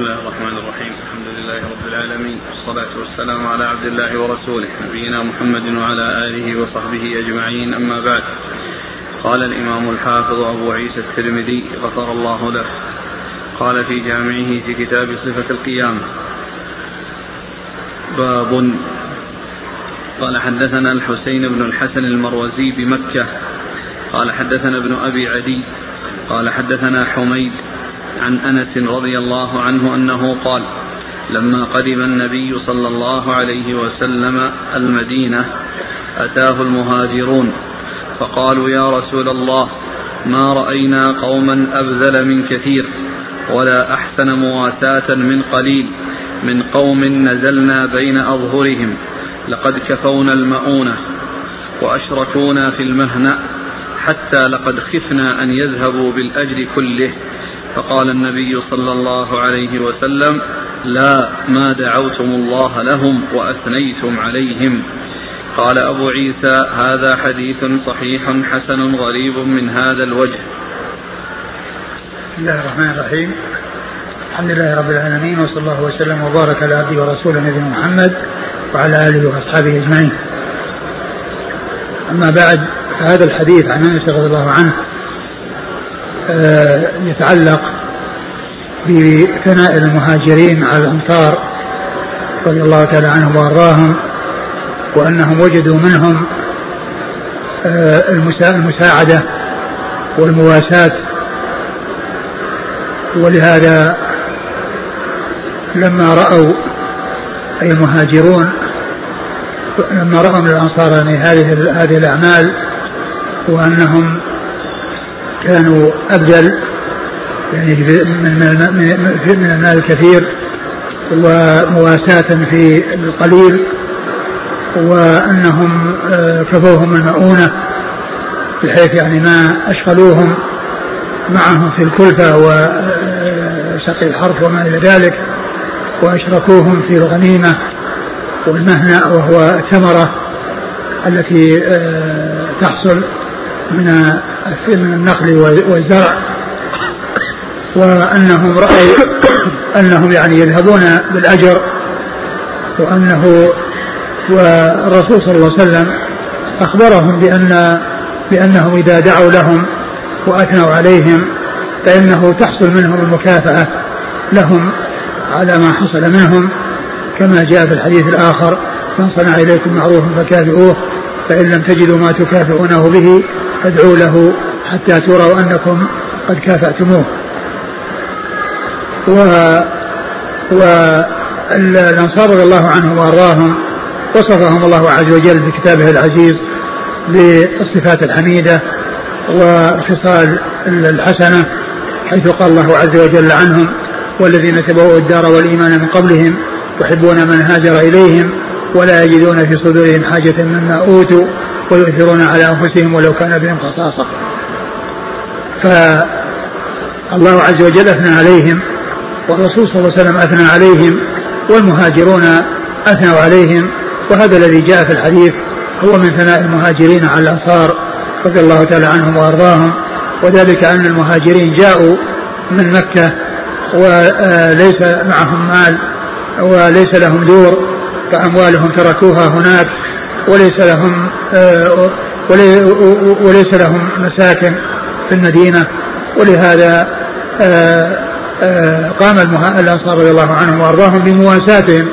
بسم الله الرحمن الرحيم الحمد لله رب العالمين والصلاة والسلام على عبد الله ورسوله نبينا محمد وعلى آله وصحبه أجمعين أما بعد قال الإمام الحافظ أبو عيسى الترمذي غفر الله له قال في جامعه في كتاب صفة القيامة باب قال حدثنا الحسين بن الحسن المروزي بمكة قال حدثنا ابن أبي عدي قال حدثنا حميد عن أنس رضي الله عنه أنه قال لما قدم النبي صلى الله عليه وسلم المدينة أتاه المهاجرون فقالوا يا رسول الله ما رأينا قوما أبذل من كثير ولا أحسن مواساة من قليل من قوم نزلنا بين أظهرهم لقد كفونا المؤونة وأشركونا في المهنا حتى لقد خفنا أن يذهبوا بالأجر كله فقال النبي صلى الله عليه وسلم لا ما دعوتم الله لهم وأثنيتم عليهم. قال أبو عيسى هذا حديث صحيح حسن غريب من هذا الوجه. بسم الله الرحمن الرحيم. الحمد لله رب العالمين وصلى الله وسلم وبارك على عبده ورسوله نبينا محمد وعلى آله وأصحابه أجمعين. أما بعد فهذا الحديث عن انس رضي الله عنه يتعلق بثناء المهاجرين على الأنصار رضي الله تعالى عنهم وأرضاهم وأنهم وجدوا منهم آه، المساعدة والمواساة. ولهذا لما رأوا أي المهاجرون لما رأوا من الأنصار يعني هذه هذه الأعمال وأنهم كانوا أبذل يعني من المال الكثير ومواساة في القليل وأنهم آه، كفوهم المؤونة بحيث يعني ما أشغلوهم معهم في الكلفة وسقي الحرث وما إلى ذلك وأشركوهم في الغنيمة والمهنة وهو الثمرة التي آه، تحصل من من النخل والزرع وأنهم رأوا أنهم يعني يذهبون بالأجر وأنه والرسول صلى الله عليه وسلم أخبرهم بأن بأنهم إذا دعوا لهم وأثنوا عليهم فإنه تحصل منهم المكافأة لهم على ما حصل منهم كما جاء في الحديث الآخر من صنع إليكم معروفا فكافئوه فإن لم تجدوا ما تكافئونه به فادعوا له حتى تروا أنكم قد كافأتموه. و والأنصار رضي الله عنهم وأرضاهم وصفهم الله عز وجل في كتابه العزيز بالصفات الحميدة والخصال الحسنة حيث قال الله عز وجل عنهم والذين تبوأوا الدار والإيمان من قبلهم يحبون من هاجر إليهم ولا يجدون في صدورهم حاجة مما أوتوا ويؤثرون على أنفسهم ولو كان بهم خصاصة فالله عز وجل أثنى عليهم والرسول صلى الله عليه وسلم أثنى عليهم والمهاجرون أثنوا عليهم وهذا الذي جاء في الحديث هو من ثناء المهاجرين على الأنصار رضي الله تعالى عنهم وأرضاهم وذلك أن المهاجرين جاءوا من مكة وليس معهم مال وليس لهم دور فأموالهم تركوها هناك وليس لهم آه، وليس لهم مساكن في المدينة. ولهذا آه، آه، قام الأنصار رضي الله عنهم وأرضاهم بمواساتهم.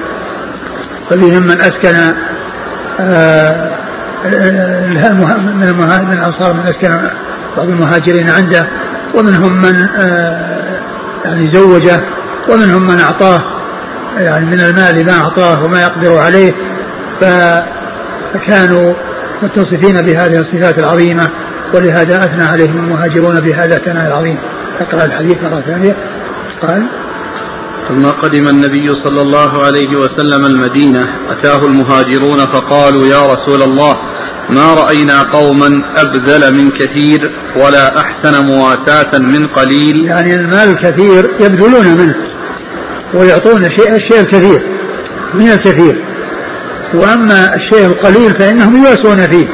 ففيهم من أسكن من الأنصار من أسكن بعض المهاجرين عنده. ومنهم من يعني زوجه. ومنهم من أعطاه يعني من المال ما أعطاه وما يقدر عليه. ف فكانوا متصفين بهذه الصفات العظيمة ولهذا أثنى عليهم المهاجرون بهذا الثناء العظيم. أقرأ الحديث مرة ثانية. قال ثم قدم النبي صلى الله عليه وسلم المدينة أتاه المهاجرون فقالوا يا رسول الله ما رأينا قوما أبذل من كثير ولا أحسن مواساة من قليل. يعني المال الكثير يبذلون منه ويعطون الشيء الشيء الكثير من الكثير. وأما الشيء القليل فإنهم يواسون فيه.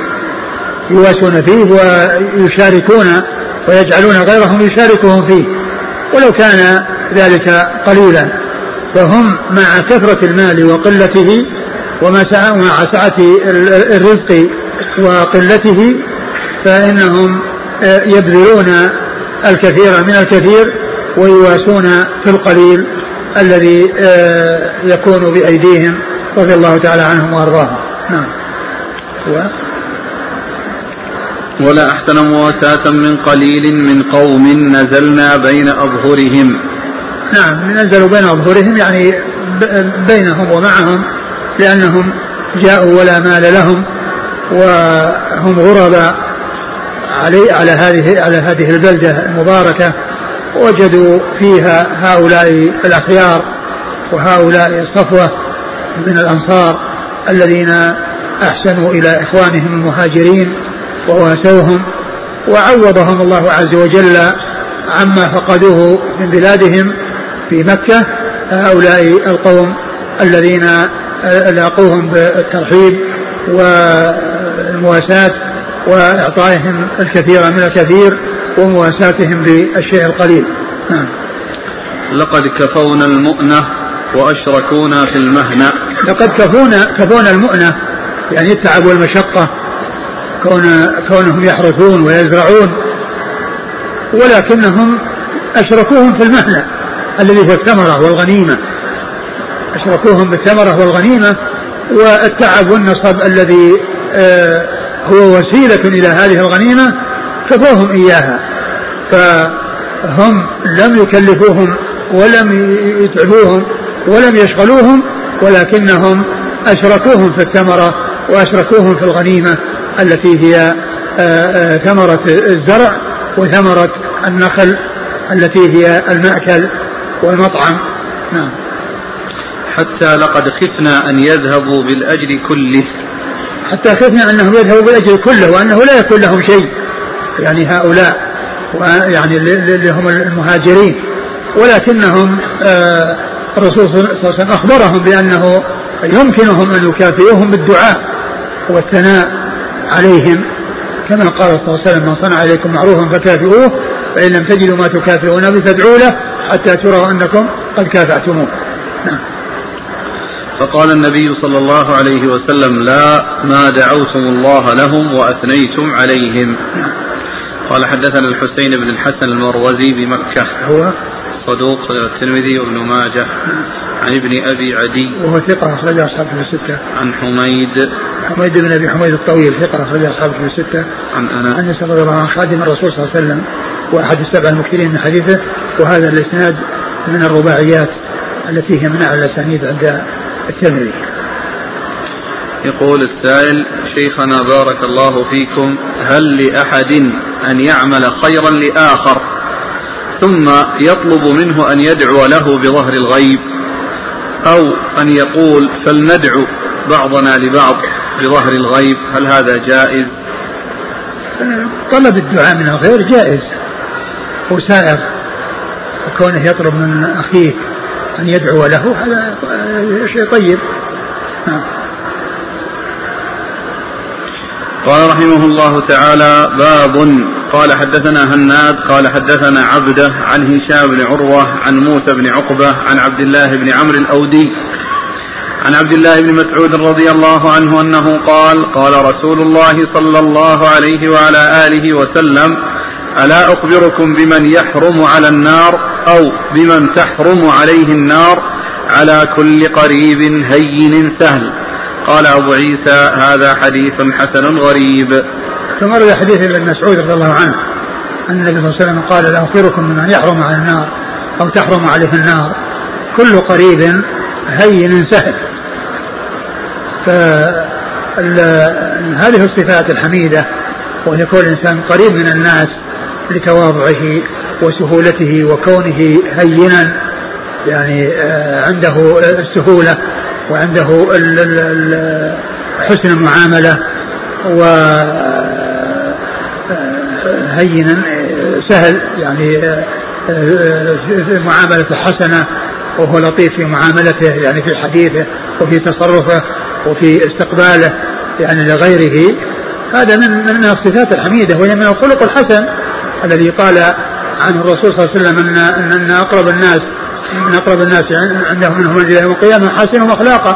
يواسون فيه ويشاركون ويجعلون غيرهم يشاركهم فيه. ولو كان ذلك قليلا. فهم مع كثرة المال وقلته ومع سعة الرزق وقلته فإنهم آه، يبذلون الكثير من الكثير ويواسون في القليل الذي آه، يكون بأيديهم. رضي الله تعالى عنهم وأرضاهم. نعم. و؟ ولا أحسن مواساة من قليل من قوم نزلنا بين أظهرهم. نعم نزلوا بين أظهرهم يعني بينهم ومعهم لأنهم جاءوا ولا مال لهم وهم غرباء علي على هذه على هذه البلدة المباركة وجدوا فيها هؤلاء الأخيار وهؤلاء الصفوة من الأنصار الذين أحسنوا إلى إخوانهم المهاجرين وواسوهم وعوضهم الله عز وجل عما فقدوه من بلادهم في مكة. هؤلاء القوم الذين لاقوهم بالترحيب والمواساة وإعطائهم الكثير من الكثير ومواساتهم بالشيء القليل. نعم. لقد كفونا المؤنة وأشركونا في المهنة. لقد كفونا كفونا المؤنة يعني التعب والمشقة كون كونهم يحرثون ويزرعون ولكنهم أشركوهم في المهنة الذي هو الثمرة والغنيمة. أشركوهم بالثمرة والغنيمة والتعب والنصب الذي آه، هو وسيلة إلى هذه الغنيمة كفوهم إياها. فهم لم يكلفوهم ولم يتعبوهم ولم يشغلوهم ولكنهم أشركوهم في الثمرة وأشركوهم في الغنيمة التي هي آه، آه، ثمرة الزرع وثمرة النخل التي هي المأكل والمطعم. نعم. حتى لقد خفنا أن يذهبوا بالأجر كله. حتى خفنا أنهم يذهبوا بالأجر كله وأنه لا يكون لهم شيء. يعني هؤلاء يعني اللي هم المهاجرين. ولكنهم آه الرسول صلى الله عليه وسلم أخبرهم بأنه يمكنهم أن يكافئوهم بالدعاء والثناء عليهم. كما قال صلى الله عليه وسلم من صنع عليكم معروفا فكافئوه فإن لم تجدوا ما تكافئون به فادعوا له حتى تروا أنكم قد كافأتموه. نعم. فقال النبي صلى الله عليه وسلم لا ما دعوتم الله لهم وأثنيتم عليهم. قال حدثنا الحسين بن الحسن المروزي بمكة. هو صدوق الترمذي وابن ماجه. عن ابن أبي عدي. وهو ثقة أخرج أصحابه في الستة. عن حميد. حميد بن أبي حميد الطويل ثقة أخرج أصحابه في الستة. عن أنس. عن رضي الله عنه خادم الرسول صلى الله عليه وسلم وأحد السبع المكثرين من حديثه. وهذا الإسناد من الرباعيات التي هي من أعلى الأسانيد عند الترمذي. يقول السائل شيخنا بارك الله فيكم هل لأحد أن يعمل خيرا لآخر؟ ثم يطلب منه أن يدعو له بظهر الغيب أو أن يقول فلندعو بعضنا لبعض بظهر الغيب هل هذا جائز؟ طلب الدعاء من الغير جائز. وسائر وكونه يطلب من أخيه أن يدعو له هذا شيء طيب. نعم. قال رحمه الله تعالى باب قال حدثنا هناد قال حدثنا عبده عن هشام بن عروة عن موسى بن عقبة عن عبد الله بن عمرو الأودي عن عبد الله بن مسعود رضي الله عنه أنه قال قال رسول الله صلى الله عليه وعلى آله وسلم ألا أخبركم بمن يحرم على النار أو بمن تحرم عليه النار على كل قريب هين سهل؟ قال أبو عيسى هذا حديث حسن غريب. ثم روي حديث ابن مسعود رضي الله عنه أن النبي صلى الله عليه وسلم قال لا أخبركم من يحرم على النار أو تحرم عليه النار. كل قريب هين سهل. فهذه الصفات الحميدة وأن يكون الإنسان قريب من الناس لتواضعه وسهولته وكونه هينا يعني آه، عنده السهولة وعنده حسن المعاملة و هينا سهل يعني معاملته حسنة وهو لطيف في معاملته يعني في حديثه وفي تصرفه وفي استقباله يعني لغيره. هذا من من الصفات الحميدة وهي من الخلق الحسن الذي قال عنه الرسول صلى الله عليه وسلم ان أن أقرب الناس من أقرب الناس عندهم منهم منزلة يوم القيامة حاسنهم أخلاقا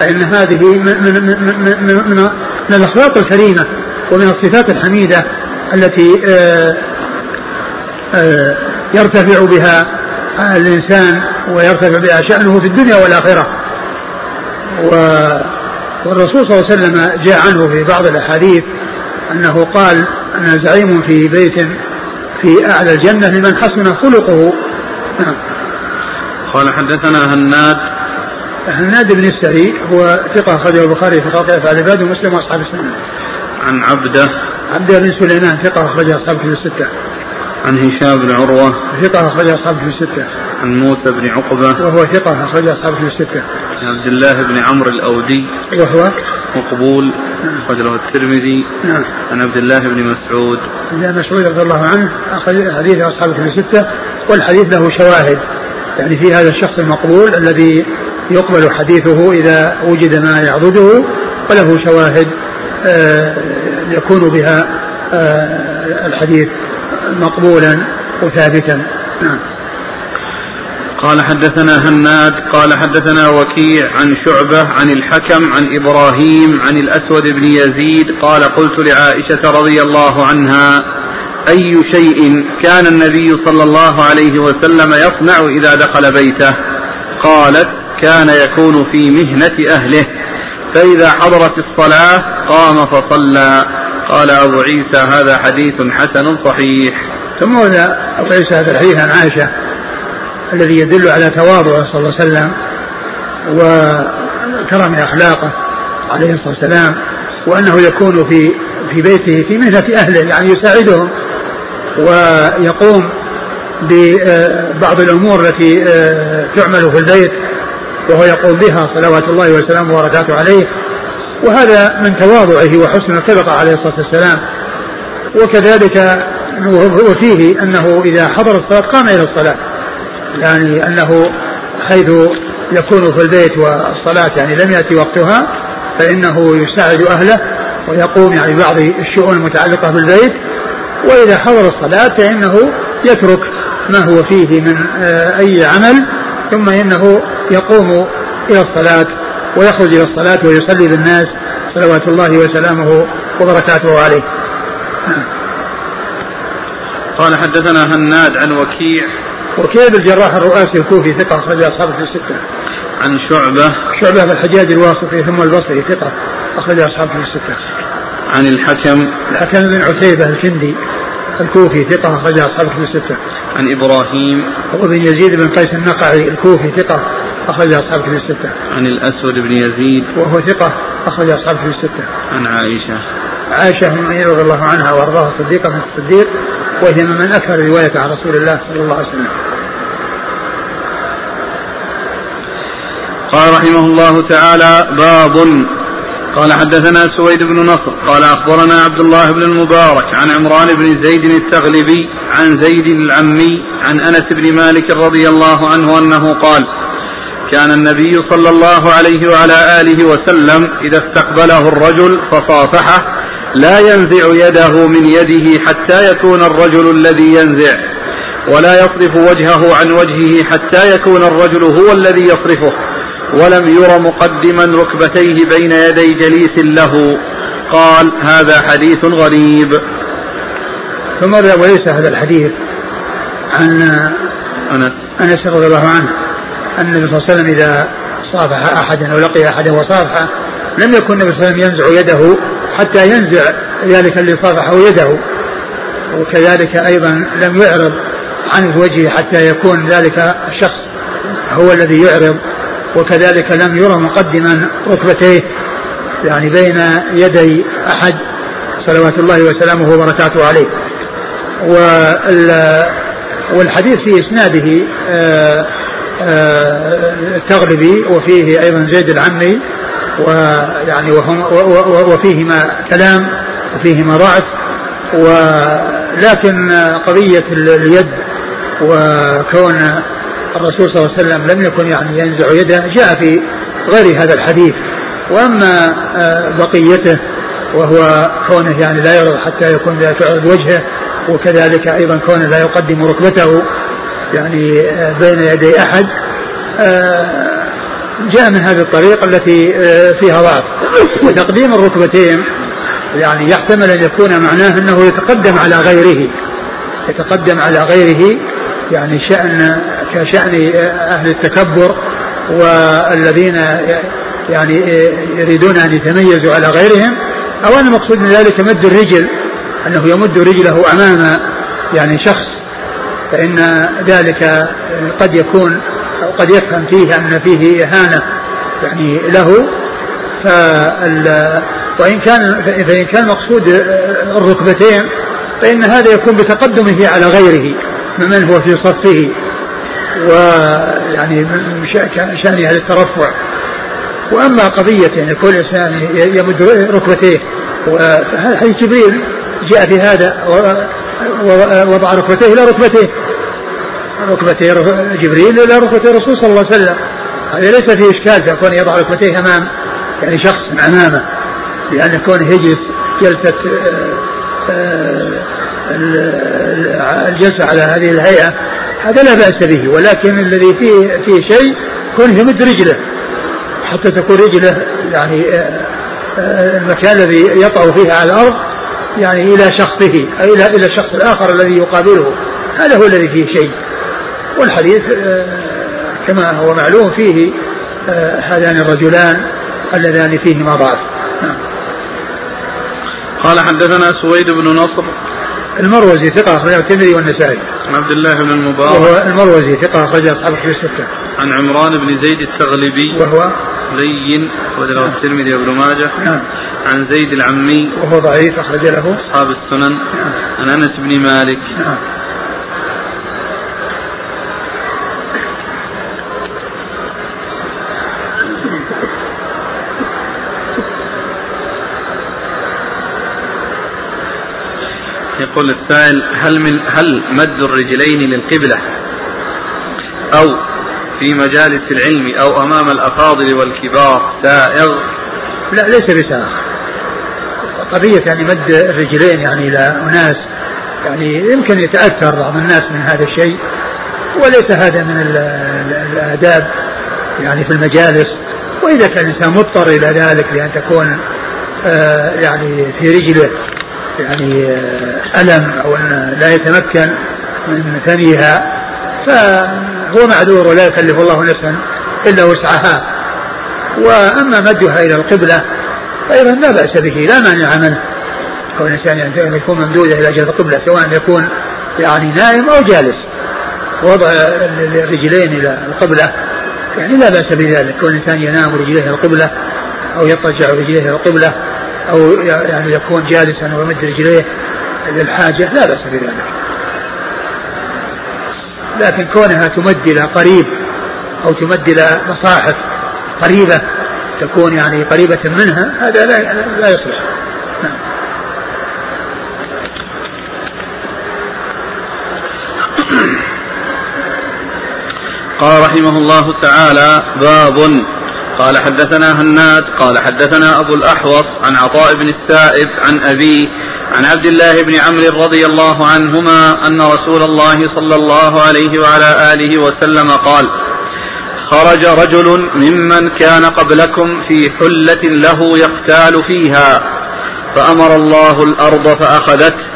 فإن هذه من, من, من, من, من, من الأخلاق الكريمة ومن الصفات الحميدة التي آآ آآ يرتفع بها الإنسان ويرتفع بها شأنه في الدنيا والآخرة. و والرسول صلى الله عليه وسلم جاء عنه في بعض الأحاديث أنه قال أنا زعيم في بيت في أعلى الجنة لمن حسن خلقه. نعم. قال حدثنا هناد. هناد بن السري هو ثقة أخرجه البخاري في خلق أفعال العباد ومسلم وأصحاب السنة. عن عبده. عبده بن سليمان ثقة أخرج أصحاب في الستة. عن هشام بن عروة. ثقة أخرج أصحاب في الستة. عن موسى بن عقبة. وهو ثقة أخرج أصحاب في الستة. عن عبد الله بن عمرو الأودي. وهو؟ مقبول. أخرج له الترمذي. نعم. عن عبد الله بن مسعود. ابن مسعود رضي الله عنه أخرج حديث أصحاب في الستة والحديث له شواهد. يعني في هذا الشخص المقبول الذي يقبل حديثه إذا وجد ما يعضده وله شواهد آه، يكون بها آه، الحديث مقبولا وثابتا. نعم. قال حدثنا هناد قال حدثنا وكيع عن شعبة عن الحكم عن إبراهيم عن الأسود بن يزيد قال قلت لعائشة رضي الله عنها أي شيء كان النبي صلى الله عليه وسلم يصنع إذا دخل بيته. قالت كان يكون في مهنة أهله. فإذا حضرت الصلاة قام فصلى. قال أبو عيسى هذا حديث حسن صحيح. ثم ورد أبو عيسى هذا الحديث عن عائشة الذي يدل على تواضعه صلى الله عليه وسلم وكرم أخلاقه عليه الصلاة والسلام وأنه يكون في في بيته في مهنة أهله يعني يساعدهم. ويقوم ببعض الأمور التي آه، تعمل في البيت وهو يقوم بها صلوات الله وسلامه وبركاته عليه. وهذا من تواضعه وحسن الخلقة عليه الصلاة والسلام. وكذلك وفيه أنه إذا حضر الصلاة قام إلى الصلاة. يعني أنه حيث يكون في البيت والصلاة يعني لم يأتي وقتها فإنه يساعد أهله ويقوم يعني بعض الشؤون المتعلقة بالبيت. وإذا حضر الصلاة فإنه يترك ما هو فيه من آه، أي عمل ثم إنه يقوم إلى الصلاة ويخرج إلى الصلاة ويصلي بالناس صلوات الله وسلامه وبركاته عليه. قال حدثنا هناد عن وكيع. وكيع الجراح الرؤاسي الكوفي ثقة أخرج أصحابه في الستة. عن شعبة. شعبة الحجاج الواسطي ثم البصري ثقة أخرج أصحابه في الستة. عن الحكم. الحكم بن عتيبة الكندي. الكوفي ثقة أخرج أصحابه في الستة. عن إبراهيم. وابن يزيد بن قيس النقعي الكوفي ثقة أخرج أصحابه في الستة. عن الأسود بن يزيد. وهو ثقة أخرج أصحابه في الستة. عن عائشة. عائشة رضي الله عنها وأرضاها صديقة من الصديق وهي من أكثر رواية عن رسول الله صلى الله عليه وسلم. قال رحمه الله تعالى باب قال حدثنا سويد بن نصر قال أخبرنا عبد الله بن المبارك عن عمران بن زيد التغلبي عن زيد العمي عن أنس بن مالك رضي الله عنه أنه قال كان النبي صلى الله عليه وعلى آله وسلم إذا استقبله الرجل فصافحه لا ينزع يده من يده حتى يكون الرجل الذي ينزع ولا يصرف وجهه عن وجهه حتى يكون الرجل هو الذي يصرفه ولم ير مقدما ركبتيه بين يدي جليس له. قال هذا حديث غريب. ثم روى ليس هذا الحديث عن انس أنس رضي الله عنه أن النبي صلى الله عليه وسلم إذا صافح احدا أو لقي أحدا وصافحه لم يكن النبي صلى الله عليه وسلم ينزع يده حتى ينزع ذلك اللي صافحه يده. وكذلك أيضا لم يعرض عن وجهه حتى يكون ذلك الشخص هو الذي يعرض. وكذلك لم يرى مقدما ركبتيه يعني بين يدي أحد صلوات الله وسلامه وبركاته عليه. والحديث في إسناده آه، آه، التغلبي وفيه أيضا زيد العمي ويعني وهم وفيهما كلام وفيهما ضعف ولكن قضية اليد وكون الرسول صلى الله عليه وسلم لم يكن يعني ينزع يده جاء في غير هذا الحديث. وأما آه، بقيته وهو كونه يعني لا يرضى حتى يكون لا تعرض وجهه وكذلك أيضا كونه لا يقدم ركبته يعني بين يدي أحد جاء من هذه الطريقة التي فيها ضعف. وتقديم الركبتين يعني يحتمل أن يكون معناه أنه يتقدم على غيره يتقدم على غيره يعني شأن كشأن أهل التكبر والذين يعني يريدون أن يتميزوا على غيرهم أو أن المقصود من ذلك مد الرجل أنه يمد رجله أمام يعني شخص فإن ذلك قد يكون أو قد يفهم فيه أن فيه إهانة يعني له وإن كان فإن كان مقصود الركبتين فإن هذا يكون بتقدمه على غيره ممن هو في صفه. ويعني من شأنه على الترفع. وأما قضية أن يكون الإنسان يمد ركبتيه وهذا حديث جبريل جاء في هذا وضع ركبتيه إلى ركبتيه. ركبتي جبريل إلى ركبتي الرسول صلى الله عليه وسلم. هذا ليس فيه إشكال في كونه يضع ركبتيه أمام يعني شخص أمامه لأن كونه يجلس جلسة آه، آه، الجلسة على هذه الهيئة هذا لا بأس به ولكن الذي فيه فيه شيء كونه يمد رجله حتى تكون رجله يعني آه، المكان الذي يطأ فيه على الأرض يعني إلى شخصه أو إلى إلى الشخص الآخر الذي يقابله هذا هو الذي فيه شيء والحديث كما هو معلوم فيه هذان الرجلان اللذان فيهما ضعف نعم. قال حدثنا سويد بن نصر المروزي ثقة أخرجه الترمذي والنسائي. عن عبد الله بن المبارك وهو المروزي ثقة أخرجه أصحاب الكتب الستة. عن عمران بن زيد التغلبي وهو لين وله نعم. الترمذي وابن ماجه. نعم. عن زيد العمي وهو ضعيف أخرج له أصحاب السنن. نعم. عن أنس بن مالك. نعم. يقول السائل هل من هل مد الرجلين للقبلة أو في مجالس العلم أو أمام الأفاضل والكبار سائغ؟ لا ليس بسائغ. قضية يعني مد الرجلين يعني إلى أناس يعني يمكن يتأثر بعض الناس من هذا الشيء وليس هذا من الآداب يعني في المجالس وإذا كان الإنسان مضطر إلى ذلك لأن تكون آه يعني في رجله يعني آه، ألم أو أن لا يتمكن من ثنيها فهو معذور ولا يكلف الله نفسا إلا وسعها. وأما مدها إلى القبلة فأيضا لا بأس به لا مانع منه. كون الإنسان يعني يكون ممدودا إلى جهة القبلة سواء يكون يعني نائم أو جالس. وضع الرجلين إلى القبلة يعني لا بأس بذلك. كون الإنسان ينام رجليه إلى القبلة أو يضطجع رجليه إلى القبلة أو يعني يكون جالسا ويمد رجليه للحاجة لا بأس بذلك لكن كونها تمد إلى قريب أو تمد إلى مصاحف قريبة تكون يعني قريبة منها هذا لا لا يصلح نعم. قال رحمه الله تعالى باب قال حدثنا هناد قال حدثنا أبو الأحوص عن عطاء بن السائب عن أبيه عن عبد الله بن عمرو رضي الله عنهما أن رسول الله صلى الله عليه وعلى آله وسلم قال خرج رجل ممن كان قبلكم في حلة له يقتال فيها فأمر الله الأرض فأخذته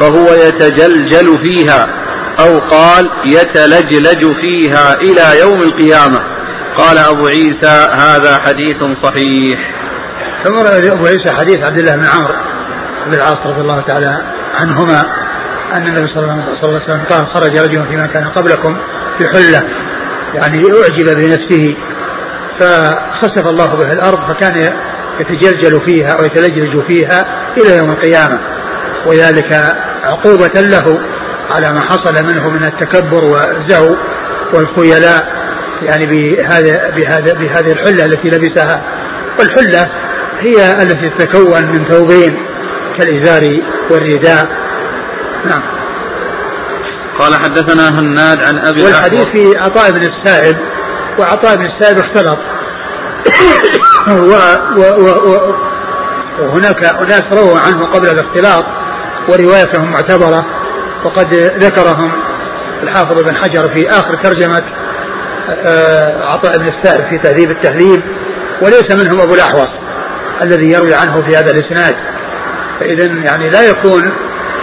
فهو يتجلجل فيها أو قال يتلجلج فيها إلى يوم القيامة. قال أبو عيسى هذا حديث صحيح. ثم أبو عيسى حديث عبد الله بن عمرو بن العاص رضي الله تعالى عنهما أن النبي صلى الله عليه وسلم قال خرج رجل فيما كان قبلكم في حلة يعني أعجب بنفسه فخسف الله به الأرض فكان يتجلجل فيها أو يتلجلج فيها إلى يوم القيامة. وذلك عقوبة له على ما حصل منه من التكبر والزهو والخيلاء. يعني بهذا بهذا بهذه الحلة التي لبسها. والحلة هي التي تتكون من ثوبين كالإزار والرداء. نعم. قال حدثنا هناد عن أبي والحديث في عطاء بن السائب وعطاء بن السائب اختلط. و و و وهناك اناس رووا عنه قبل الاختلاط وروايتهم معتبرة وقد ذكرهم الحافظ بن حجر في آخر ترجمة. آه، عطاء بن السائب في تهذيب التهذيب وليس منهم أبو الأحوص الذي يروي عنه في هذا الإسناد. فإذا يعني لا يكون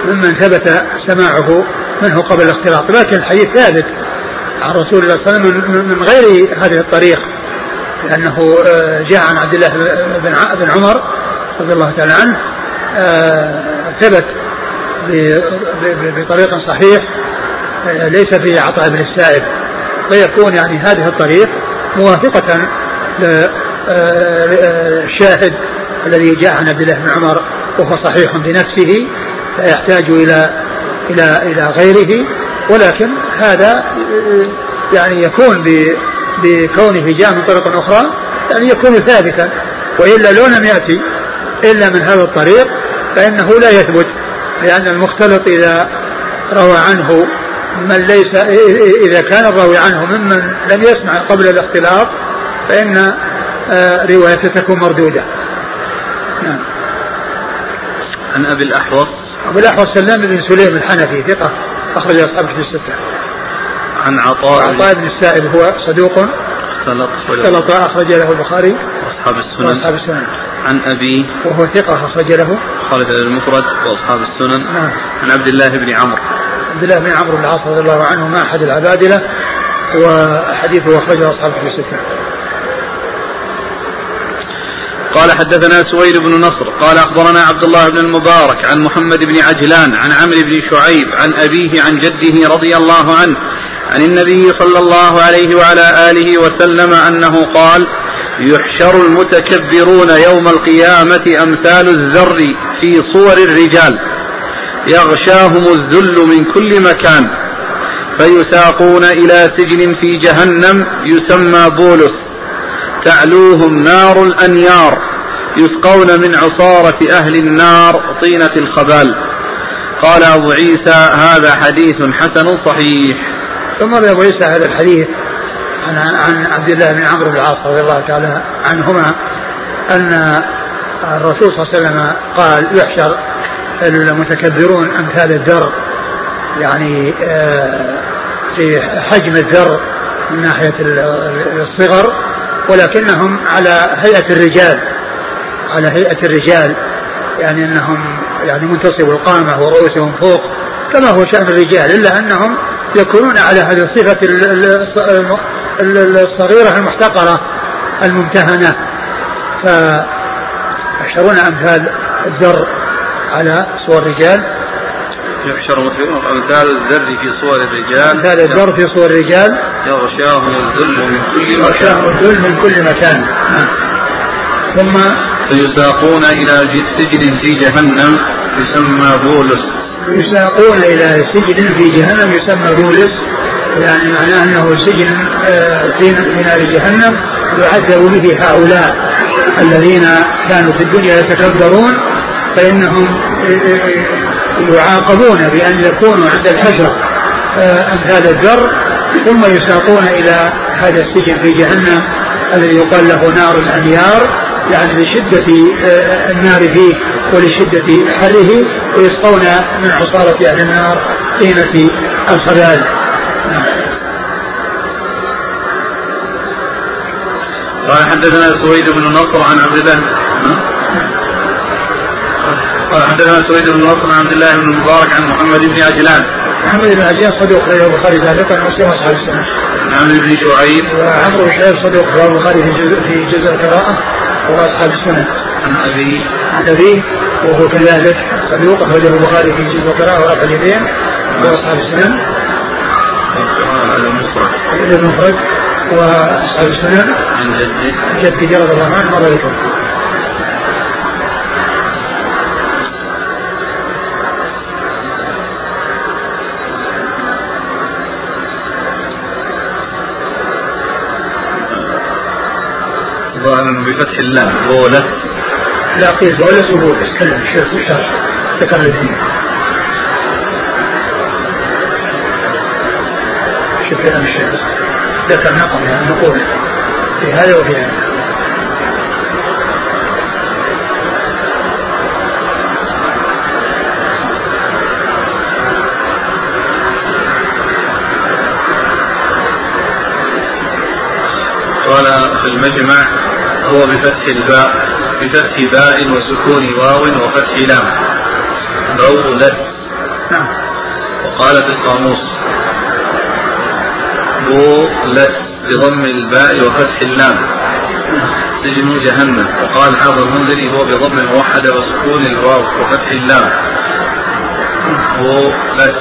ممن ثبت سماعه منه قبل الاختلاط لكن الحديث ثابت عن رسول الله صلى الله عليه وسلم من غير هذه الطريق لأنه آه، جاء عن عبد الله بن عمر رضي الله تعالى عنه آه، ثبت بطريق صحيح آه، ليس في عطاء بن السائب. فيكون يعني هذه الطريق موافقة للشاهد الذي جاء عن عبد الله بن عمر وهو صحيح بنفسه لا يحتاج إلى إلى إلى غيره. ولكن هذا يعني يكون بكونه جاء من طريق أخرى يعني يكون ثابتا. وإلا لو لم يأتي إلا من هذا الطريق فإنه لا يثبت لأن المختلط إذا روى عنه من ليس إذا كان الراوي عنه ممن لم يسمع قبل الاختلاط فإن آه، روايته تكون مردودة. نعم. عن أبي الأحوص. أبو الأحوص سلام بن سليم الحنفي ثقة أخرج أصحابه في الستة. عن عطاء عطاء بن السائب هو صدوق. اختلط أخرج له البخاري. وأصحاب السنن. وأصحاب السنن. عن أبي. وهو ثقة أخرج له. خالد المفرد. وأصحاب السنن. نعم. عن عبد الله بن عمرو. عبد الله بن عمرو بن العاص رضي الله عنه ما أحد العبادلة وحديثه أخرجه أصحابه في الستة. قال حدثنا سويد بن نصر قال أخبرنا عبد الله بن المبارك عن محمد بن عجلان عن عمرو بن شعيب عن أبيه عن جده رضي الله عنه عن النبي صلى الله عليه وعلى آله وسلم أنه قال يحشر المتكبرون يوم القيامة أمثال الذر في صور الرجال. يغشاهم الذل من كل مكان. فيساقون إلى سجن في جهنم يسمى بولس. تعلوهم نار الأنيار يسقون من عصارة أهل النار طينة الخبال. قال أبو عيسى هذا حديث حسن صحيح. ثم أبو عيسى هذا الحديث عن عن عبد الله بن عمرو بن العاص رضي الله تعالى عنهما أن الرسول صلى الله عليه وسلم قال يحشر المتكبرون أمثال الذر يعني آه، في حجم الذر من ناحية الصغر ولكنهم على هيئة الرجال على هيئة الرجال يعني إنهم يعني منتصب القامة ورؤوسهم فوق كما هو شأن الرجال إلا أنهم يكونون على هذه الصفة الصغيرة المحتقرة الممتهنة. فيحشرون أمثال الذر على صور الرجال. يحشر أمثال الذر في صور الرجال. أمثال الذر في صور الرجال. يغشاهم الذل من كل مكان. يغشاهم الذل من كل مكان. ثم فيساقون إلى سجن في جهنم يسمى بولس. يساقون إلى سجن في جهنم يسمى بولس. يعني معناه أنه سجن آه، في نار جهنم يعذب به هؤلاء الذين كانوا في الدنيا يتكبرون. فإنهم آه، آه، يعاقبون بأن يكونوا عند الحجرة آه، أمثال الذر ثم يساقون إلى هذا السجن في جهنم الذي يقال له نار الأنيار يعني لشدة آه، النار فيه ولشدة حره ويسقون من عصارة أهل النار طينة الخبال قال حدثنا سويد بن نصر عن عبد الله. قال حدثنا سويد بن نصر عن عبد الله بن المبارك عن محمد بن عجلان. محمد بن عجلان صدوق رواه البخاري تعليقا ومسلم اصحاب السنة. عن ابن شعيب. وعمرو بن شعيب صدوق رواه البخاري في جزء في جزء القراءة واصحاب السنن عن أبي. عن أبي وهو كذلك صدوق أخرجه البخاري في جزء القراءة ورفع اليدين واصحاب السنن المفرد المفرد واصحاب السنن عن جده. جده رضي الله عنه مر ذكره بفتح اللام. بولة. لا قيل بولة وبولة تكلم الشيخ الشرح ذكر الاثنين شوف كلام الشيخ ذكر نقم يعني نقول في هذا وفي هذا. قال في المجمع هو بفتح الباء بفتح باء وسكون واو وفتح لام. بولت نعم. وقال في القاموس. بولت بضم الباء وفتح اللام. سجن جهنم. وقال حافظ المنذري هو بضم موحدة وسكون الواو وفتح اللام. بولت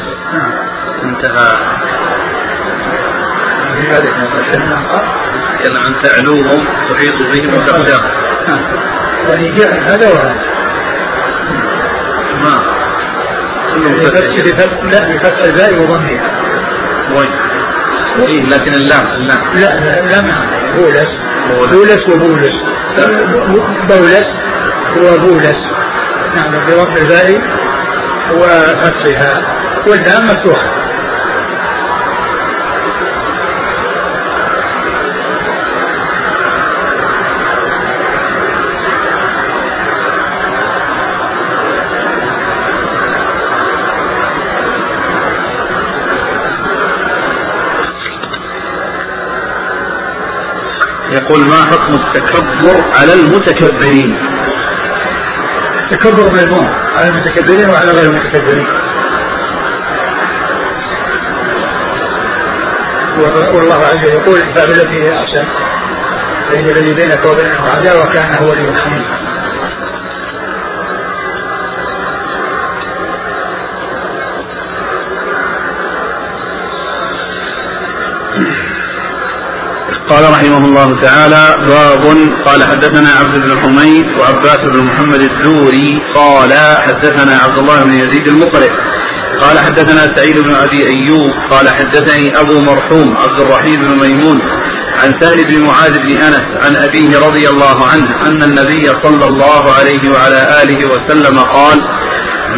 انتهى. يتكلم عن تعلوهم تحيط بهم وتخشاهم يعني جاء هذا وهذا. ما؟ لا بفتح الباء وضمها. وين؟ إيه لكن اللام اللام. لا لا ما بولس. بولس. وبولس. بولس وبولس. نعم بضم الباء وفتحها. واللام مفتوحة. يقول ما حكم التكبر على المتكبرين؟ التكبر مذموم على المتكبرين وعلى غير المتكبرين. والله عز وجل يقول بالتي هي أحسن فان الذي بينك وبينه عداوة كان هو ولي رحمه الله تعالى باب قال حدثنا عبد بن حميد وعباس بن محمد الدوري قال حدثنا عبد الله بن يزيد المقرئ. قال حدثنا سعيد بن أبي أيوب قال حدثني أبو مرحوم عبد الرحيم بن ميمون عن سهل بن معاذ بن أنس عن أبيه رضي الله عنه أن النبي صلى الله عليه وعلى آله وسلم قال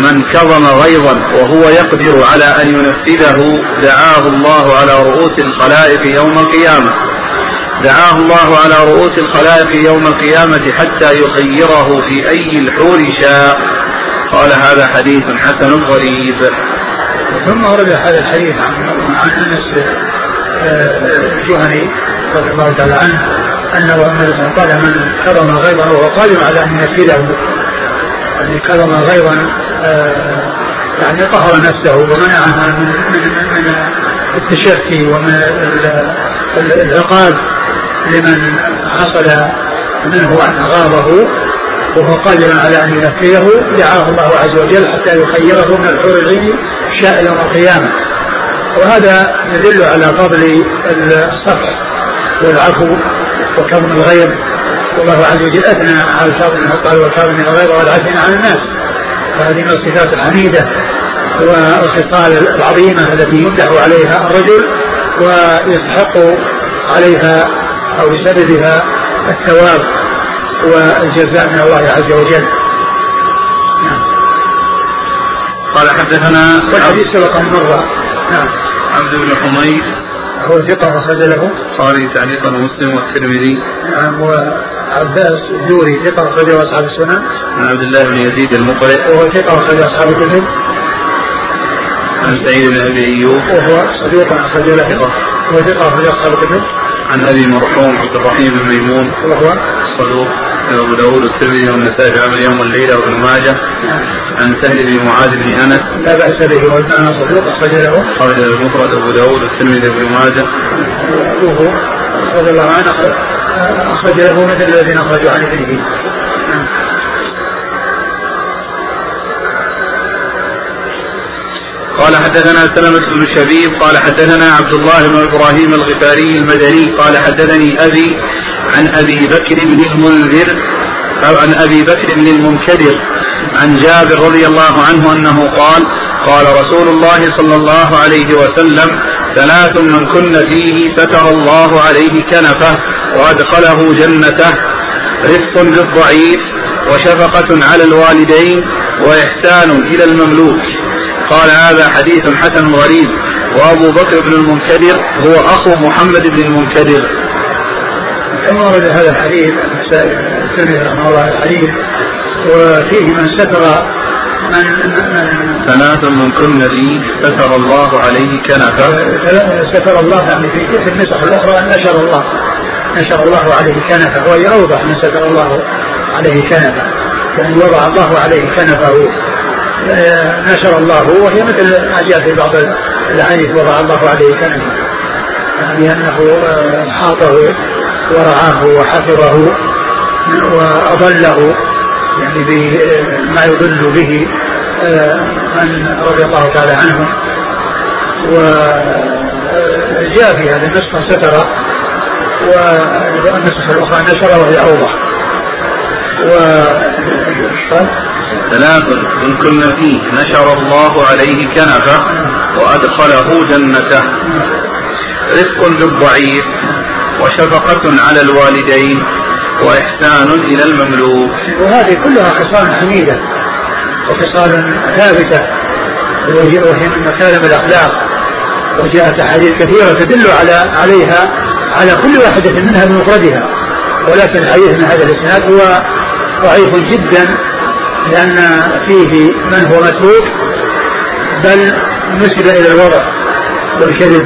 من كظم غيظا وهو يقدر على أن ينفذه دعاه الله على رؤوس الخلائق يوم القيامة. دعاه الله على رؤوس الخلائق يوم القيامة حتى يخيره في أي الحور شاء. قال هذا حديث حسن غريب. ثم ورد هذا الحديث عن أنس الجهني رضي الله تعالى عنه أنه قال من كرم غيظا وهو قادر على أن ينفذه يعني كرم غيظا آه، يعني طهر نفسه ومنعها من من من التشفي ومن العقاب. لمن حصل منه أن أغاضه وهو قادر على أن ينفذه دعاه الله عز وجل حتى يخيره من الحور العين شاء يوم القيامة. وهذا يدل على فضل الصفح والعفو وكظم الغيظ والله عز وجل أثنى على الكاظم قال والكاظم الغيظ والعافين عن الناس. وهذه من الصفات الحميدة والخصال العظيمة التي يمدح عليها الرجل ويستحق عليها أو بسببها الثواب والجزاء من الله عز وجل. نعم. قال حدثنا والحديث سبق مرة نعم. عبد بن حميد. هو ثقة أخرج له. البخاري تعليقا مسلم والترمذي. نعم وعباس الدوري ثقة أخرجه أصحاب السنن. عن عبد الله بن يزيد المقرئ. وهو ثقة أخرج أصحاب الكتب. عن سعيد بن أبي أيوب. وهو صديق أخرج له. وهو ثقة أخرج أصحاب الكتب. عن أبي مرحوم عبد الرحيم بن ميمون وهو صدوق أبو داود والترمذي والنسائي في عمل يوم والليله وابن ماجه. عن سهل بن معاذ بن أنس. لا بأس به وكان صدوق أخرج له. أخرج المفرد أبو داود والترمذي وابن ماجه. ابوه رضي الله عنه أخرج له مثل الذين أخرجوا عن ابنه. قال حدثنا سلمة بن شبيب قال حدثنا عبد الله بن إبراهيم الغفاري المدني قال حدثني أبي عن أبي بكر بن المنذر أو عن أبي بكر بن المنكدر عن جابر رضي الله عنه أنه قال قال رسول الله صلى الله عليه وسلم ثلاث من كن فيه ستر الله عليه كنفه وأدخله جنته رفق بالضعيف وشفقة على الوالدين وإحسان إلى المملوك. قال هذا حديث حسن غريب. وأبو بكر بن المنكدر هو أخو محمد بن المنكدر. كما ورد هذا الحديث الترمذي رحمه الله الحديث وفيه من ستر من من ثلاث من كن فيه ستر الله عليه كنفة. ستر الله يعني في النسخ الأخرى؟ نشر الله نشر الله عليه كنفة. وهي أوضح من ستر الله عليه كنفة. كان وضع الله عليه كنفه. نشر الله وهي مثل ما جاء في بعض الأحاديث وضع الله عليه كنفه لأنه حاطه ورعاه وحفظه وأضله يعني بما يضل به آه، من رضي الله تعالى عنهم وجاء في هذه النسخة ستر والنسخة الأخرى نشر وهي أوضح. و ثلاث إن كن فيه. نشر الله عليه كنفه وأدخله جنته. رفق بالضعيف وشفقة على الوالدين وإحسان إلى المملوك. وهذه كلها خصال حميدة وخصال ثابتة. وهي من مكارم الأخلاق. وجاءت أحاديث كثيرة تدل على عليها على كل واحدة منها بمفردها ولكن الحديث من هذا الإسناد هو ضعيف جدا. لأن فيه من هو متروك بل نسب إلى الوضع والكذب.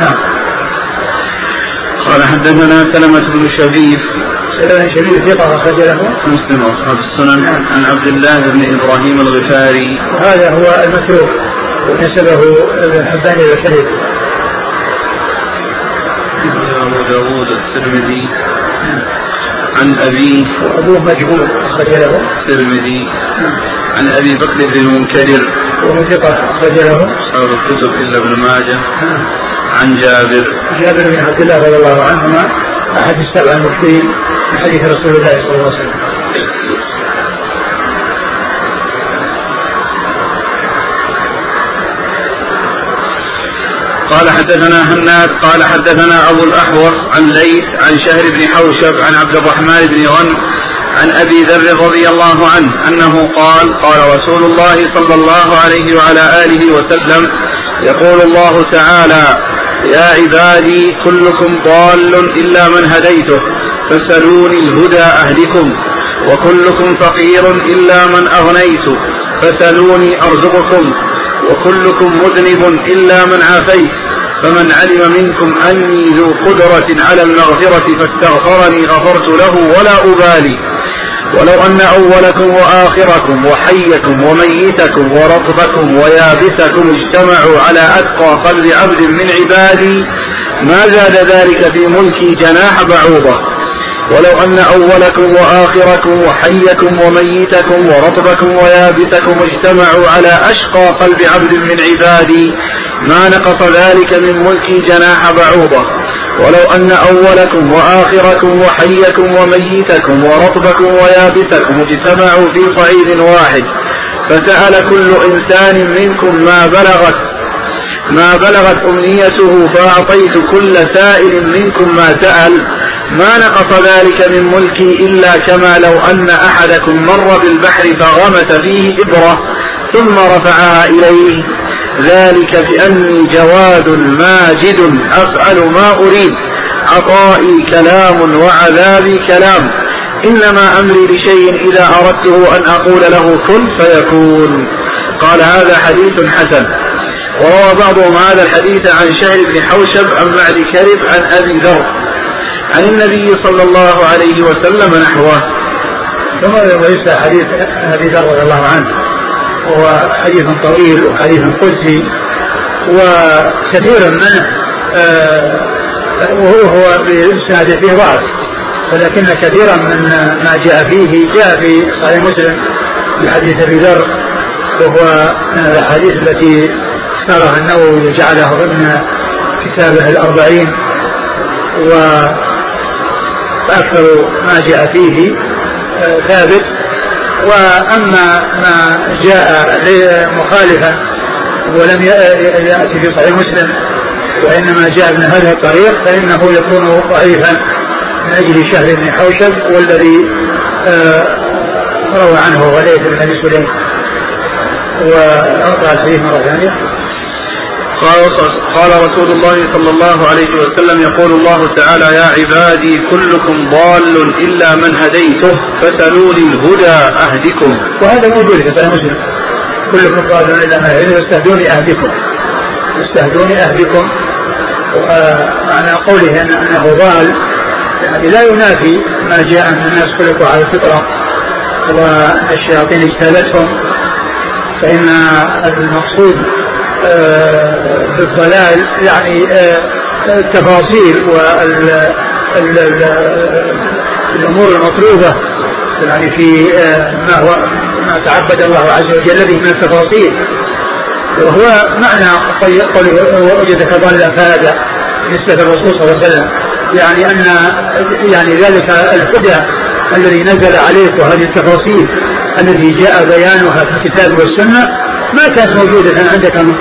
نعم. قال حدثنا سلمة بن شبيب سلمة شبيب ثقة أخرج له. مسلم وأصحاب السنن. عن عبد الله بن إبراهيم الغفاري. وهذا هو المتروك ونسبه ابن حبان إلى الكذب أبو داوود الترمذي عن أبي وأبوه مجهول أخرج له الترمذي. عن أبي بكر بن المنكدر وهو ثقة أخرج له أصحاب الكتب إلا ابن ماجه. عن جابر. جابر بن عبد الله رضي الله عنهما أحد السبع المكثرين من حديث رسول الله صلى الله عليه وسلم. قال حدثنا هناد قال حدثنا أبو الاحوص عن ليث عن شهر بن حوشب عن عبد الرحمن بن غن عن أبي ذر رضي الله عنه أنه قال قال رسول الله صلى الله عليه وعلى آله وسلم يقول الله تعالى يا عبادي كلكم ضال إلا من هديته فسلوني الهدى أهدكم وكلكم فقير إلا من أغنيت فسلوني أرزقكم وكلكم مذنب إلا من عافيت فمن علم منكم أني ذو قدرة على المغفرة فاستغفرني غفرت له ولا أبالي. ولو أن أولكم وآخركم وحيكم وميتكم ورطبكم ويابسكم اجتمعوا على أتقى قلب عبد من عبادي ما زاد ذلك في ملكي جناح بعوضة. ولو أن أولكم وآخركم وحيكم وميتكم ورطبكم ويابسكم اجتمعوا على أشقى قلب عبد من عبادي ما نقص ذلك من ملكي جناح بعوضة. ولو أن أولكم وآخركم وحيكم وميتكم ورطبكم ويابسكم اجتمعوا في صعيد واحد. فسأل كل إنسان منكم ما بلغت ما بلغت أمنيته فأعطيت كل سائل منكم ما سأل. ما نقص ذلك من ملكي إلا كما لو أن أحدكم مر بالبحر فغمس فيه إبرة ثم رفعها إليه. ذلك بأني جواد ماجد أفعل ما أريد. عطائي كلام وعذابي كلام. إنما أمري بشيء إذا أردته أن أقول له كن فيكون. قال هذا حديث حسن. وروى بعضهم هذا الحديث عن شهر بن حوشب عن معد كرب عن أبي ذر. عن النبي صلى الله عليه وسلم نحوه. ثم ليس حديث أبي ذر رضي الله عنه. وهو حديث طويل وحديث قدسي وكثير منه آه، وهو بإسناده فيه ضعف. ولكن كثيرا من ما جاء فيه جاء في صحيح مسلم في حديث أبي ذر وهو من الأحاديث التي اختارها النووي وجعله ضمن كتابه الأربعين. وأكثر ما جاء فيه ثابت. وأما ما جاء مخالفا ولم يأتي في صحيح مسلم وإنما جاء من هذا الطريق فإنه يكون ضعيفا من أجل شهر بن حوشب والذي آه، روى عنه وليس بن أبي سليم. وأعطى الحديث مرة ثانية. قال رسول الله صلى الله عليه وسلم يقول الله تعالى يا عبادي كلكم ضال إلا من هديته فسلوني الهدى أهدكم. وهذا موجود في مسلم كلكم ضال إلا من هديته فاستهدوني أهدكم. استهدوني أهدكم. ومعنى قوله أنه ضال يعني لا ينافي ما جاء أن الناس خلقوا على الفطرة وان الشياطين اجتالتهم. فإن المقصود آه، بالضلال يعني آه، التفاصيل والامور المطلوبة يعني في آه، ما هو ما تعبد الله عز وجل به من التفاصيل. وهو معنى قوله وجدك ضلا فهذا نسبة الرسول صلى الله عليه وسلم. يعني أن يعني ذلك الهدى الذي نزل عليك وهذه التفاصيل التي جاء بيانها في الكتاب والسنة ما كانت موجودة عندك من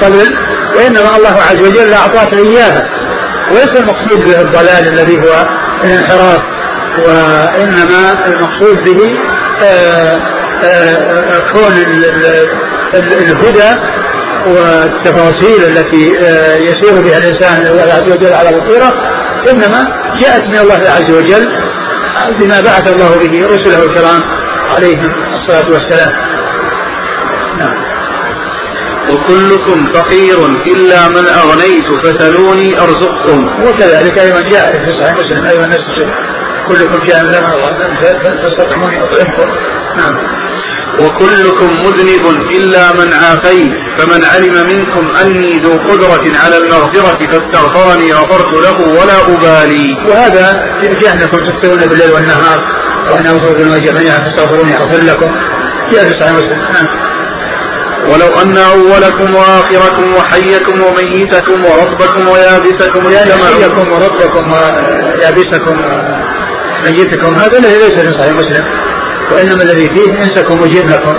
وإنما الله عز وجل أعطاك إياها. وليس المقصود به الضلال الذي هو الانحراف. وإنما المقصود به آآ آآ كون الهدى والتفاصيل التي آه، يسير بها الإنسان الله عز وجل على بصيرة. إنما جاءت من الله عز وجل بما بعث الله به رسله الكرام عليهم الصلاة والسلام. نعم. وكلكم فقير إلا من أغنيت فسلوني أرزقكم. وكذلك أيضا جاء في صحيح مسلم أيضا نفس الشيء كلكم جاء من فاستطعموني أطعمكم نعم. وكلكم مذنب إلا من عافيت فمن علم منكم أني ذو قدرة على المغفرة فاستغفرني غفرت له ولا أبالي. وهذا في أنكم تستوون بالليل والنهار وأنا ذنوب جميعا فاستغفروني أغفر لكم. جاء في صحيح مسلم ولو أن أولكم وآخركم وحيكم وميتكم وربكم ويابسكم يعني حيكم وربكم ويابسكم وميتكم هذا الذي ليس في صحيح مسلم. وإنما الذي فيه إنسكم وجنكم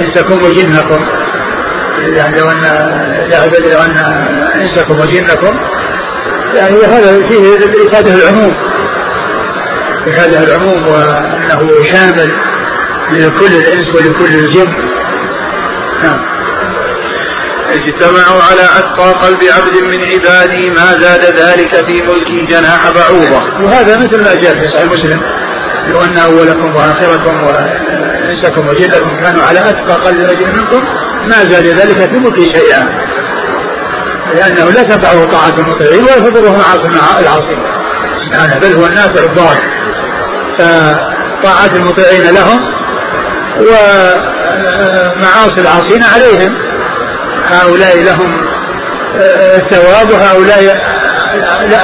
إنسكم وجنكم يعني لو أن عبادي لو أن إنسكم وجنكم يعني هذا فيه إفادة العموم. إفادة العموم وأنه شامل لكل الإنس ولكل الجن. اجتمعوا على أتقى قلب عبد من عبادي ما زاد ذلك في ملكي جناح بعوضة. وهذا مثل ما جاء في صحيح مسلم. لو أن أولكم وآخركم وإنسكم وجنكم كانوا على أتقى قلب رجل منكم ما زاد ذلك في ملكه شيئا. لأنه لا تنفعه طاعة المطيعين ولا تضره معاصي العاصين. سبحانه بل هو النافع الضار فطاعة المطيعين لهم ومعاصي العاصين عليهم. هؤلاء لهم الثواب وهؤلاء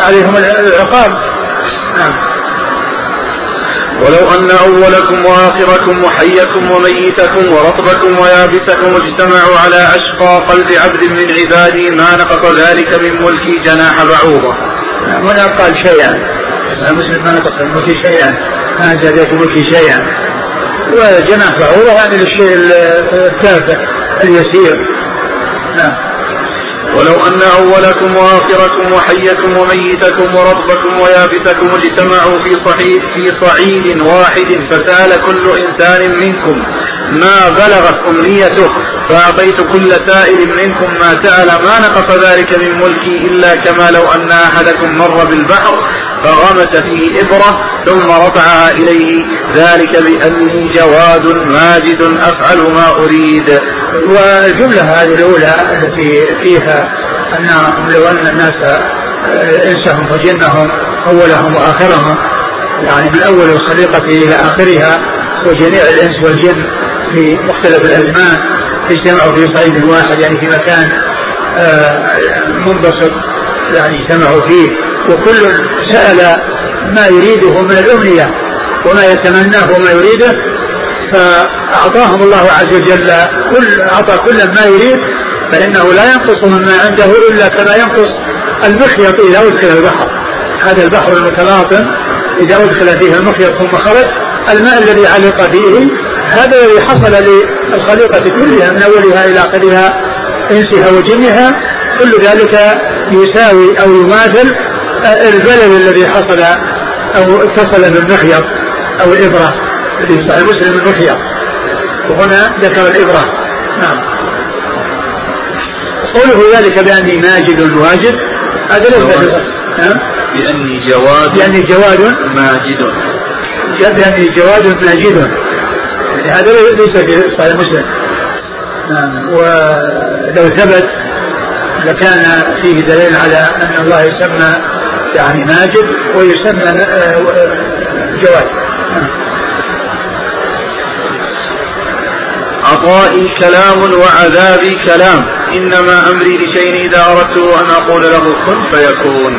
عليهم العقاب. نعم. ولو أن أولكم وآخركم وحيكم وميتكم ورطبكم ويابسكم اجتمعوا على أشقى قلب عبد من عبادي ما نقص ذلك من ملكي جناح بعوضة. هنا قال شيئا. المسلم ما نقص من ملكي شيئا. ما زاد ملكي شيئا. وجناح بعوضة يعني للشيء التافه اليسير. نعم. ولو أن أولكم وآخركم وحيكم وميتكم وربكم ويابسكم اجتمعوا في صعيد في صعيد واحد فسأل كل إنسان منكم ما بلغت أمنيته فأعطيت كل سائل منكم ما سأل ما نقص ذلك من ملكي إلا كما لو أن أحدكم مر بالبحر فغمس فيه إبرة ثم رفعها إليه. ذلك بأني جواد ماجد أفعل ما أريد. والجملة هذه الأولى التي فيها أن لو أن الناس إنسهم وجنهم أولهم وآخرهم يعني من أول الخليقة إلى آخرها وجميع الإنس والجن في مختلف الأزمان اجتمعوا في صعيد واحد يعني في مكان آه، منبسط يعني اجتمعوا فيه. وكل سأل ما يريده من الأمنية وما يتمناه وما يريده فأعطاهم الله عز وجل كل أعطى كل ما يريد فإنه لا ينقص مما عنده إلا كما ينقص المخيط إذا أدخل البحر. هذا البحر المتلاطم إذا أدخل فيه المخيط ثم خرج الماء الذي علق فيه هذا الذي حصل للخليقة كلها من أولها إلى آخرها إنسها وجنها كل ذلك يساوي أو يماثل البلل الذي حصل أو اتصل بالمخيط أو الإبرة. في صحيح مسلم المخيط وهنا ذكر الإبرة. نعم. قوله ذلك بأني ماجد واجد هذا ليس نعم. بأني جواد بأني جواد ماجد. بأني جواد ماجد. يعني هذا ليس في صحيح مسلم. نعم. ولو ثبت لكان فيه دليل على أن الله يسمى يعني ماجد ويسمى آه، جواد. عطائي كلام وعذابي كلام. إنما أمري لشيء إذا أردته أن أقول له كن فيكون.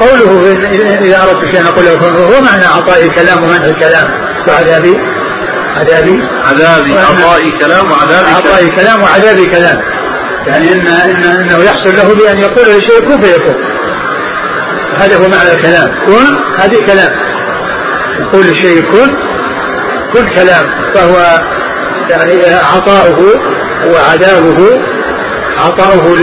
قوله إذا أردت شيئا أقول له كن هو معنى عطائي كلام ومنع الكلام. وعذابي عذابي. عذابي عطائي كلام وعذابي عطائي كلام وعذابي كلام. يعني إن, إن إنه يحصل له بأن يقول لشيء كن فيكون. هذا هو معنى الكلام. كن هذه كلام. يقول الشيء كن كن كلام. فهو يعني عطاؤه وعذابه عطاؤه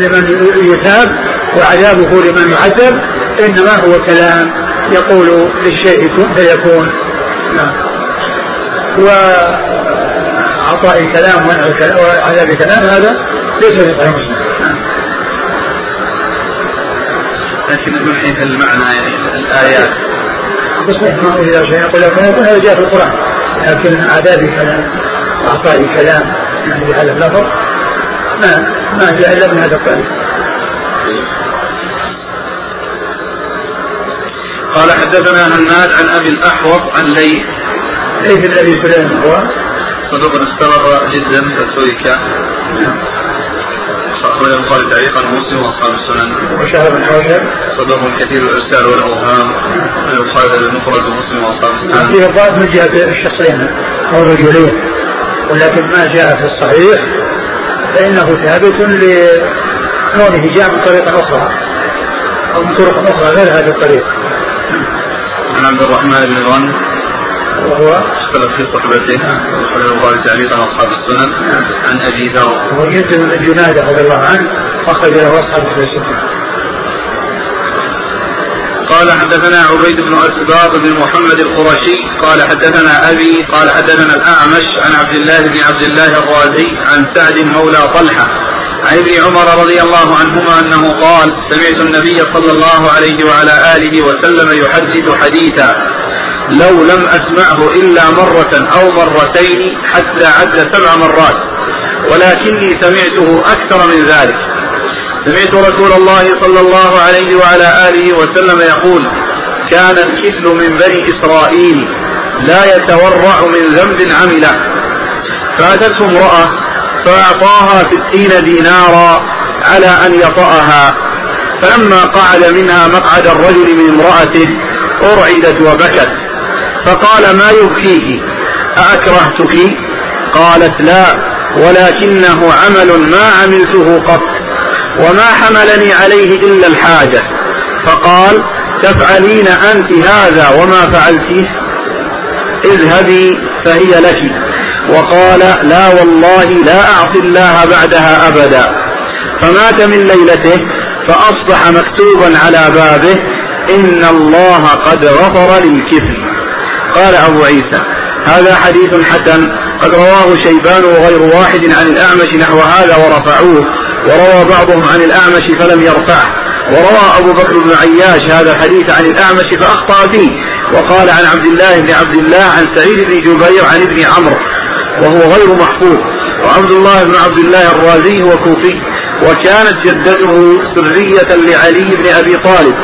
لمن يثاب وعذابه لمن يعذب إنما هو كلام يقول للشيء كن فيكون. نعم. وعطاء الكلام وعذاب الكلام هذا ليس في صحيح مسلم. لكن من حيث المعنى يعني الآيات. بصحيح ما إذا شيء يقول لك هذا جاء في القرآن لكن عذاب كلام وأعطاء كلام يعني بهذا اللفظ ما ما جاء إلا من هذا الطريق قال حدثنا هناد عن أبي الأحوص عن ليث. ليث الذي سليم هو. صدوق استغرب جدا فترك نعم. أخرج البخاري تعليقا ومسلم وأصحاب السنن. وشهر بن حوشب. صدوق كثير الإرسال والأوهام. البخاري المفرد ومسلم وأصحاب السنن. فيه الضعف من جهة الشخصين أو الرجلين. ولكن ما جاء في الصحيح فإنه ثابت لكونه جاء من طريق أخرى أو من طرق أخرى غير هذا الطريق. عن عبد الرحمن بن غنم وهو؟ اختلف في صحبته. أخرج البخاري تعليقا أصحاب السنن. عن أبي ذر. وهو جد بن جنادة رضي الله عنه أخرج له أصحاب السنن. قال حدثنا عبيد بن أسباط بن محمد القرشي قال حدثنا أبي قال حدثنا الأعمش عن عبد الله بن عبد الله الرازي عن سعد مولى طلحة عن ابن عمر رضي الله عنهما أنه قال سمعت النبي صلى الله عليه وعلى آله وسلم يحدث حديثا لو لم أسمعه إلا مرة أو مرتين حتى عد سبع مرات ولكني سمعته أكثر من ذلك. سمعت رسول الله صلى الله عليه وعلى آله وسلم يقول كان الكفل من بني إسرائيل لا يتورع من ذنب عمله. فأتته امرأة فأعطاها ستين دينارا على أن يطأها. فلما قعد منها مقعد الرجل من امرأته أرعدت وبكت. فقال ما يبكيك؟ أأكرهتك؟ قالت لا ولكنه عمل ما عملته قط. وما حملني عليه إلا الحاجة. فقال تفعلين أنت هذا وما فعلتيه اذهبي فهي لك. وقال لا والله لا أعصي الله بعدها أبدا. فمات من ليلته فأصبح مكتوبا على بابه إن الله قد غفر للكفر. قال أبو عيسى هذا حديث حسن قد رواه شيبان وغير واحد عن الأعمش نحو هذا ورفعوه. وروى بعضهم عن الأعمش فلم يرفعه. وروى أبو بكر بن عياش هذا الحديث عن الأعمش فأخطأ فيه. وقال عن عبد الله بن عبد الله عن سعيد بن جبير عن ابن عمرو وهو غير محفوظ. وعبد الله بن عبد الله الرازي هو كوفي وكانت جدته سرية لعلي بن أبي طالب.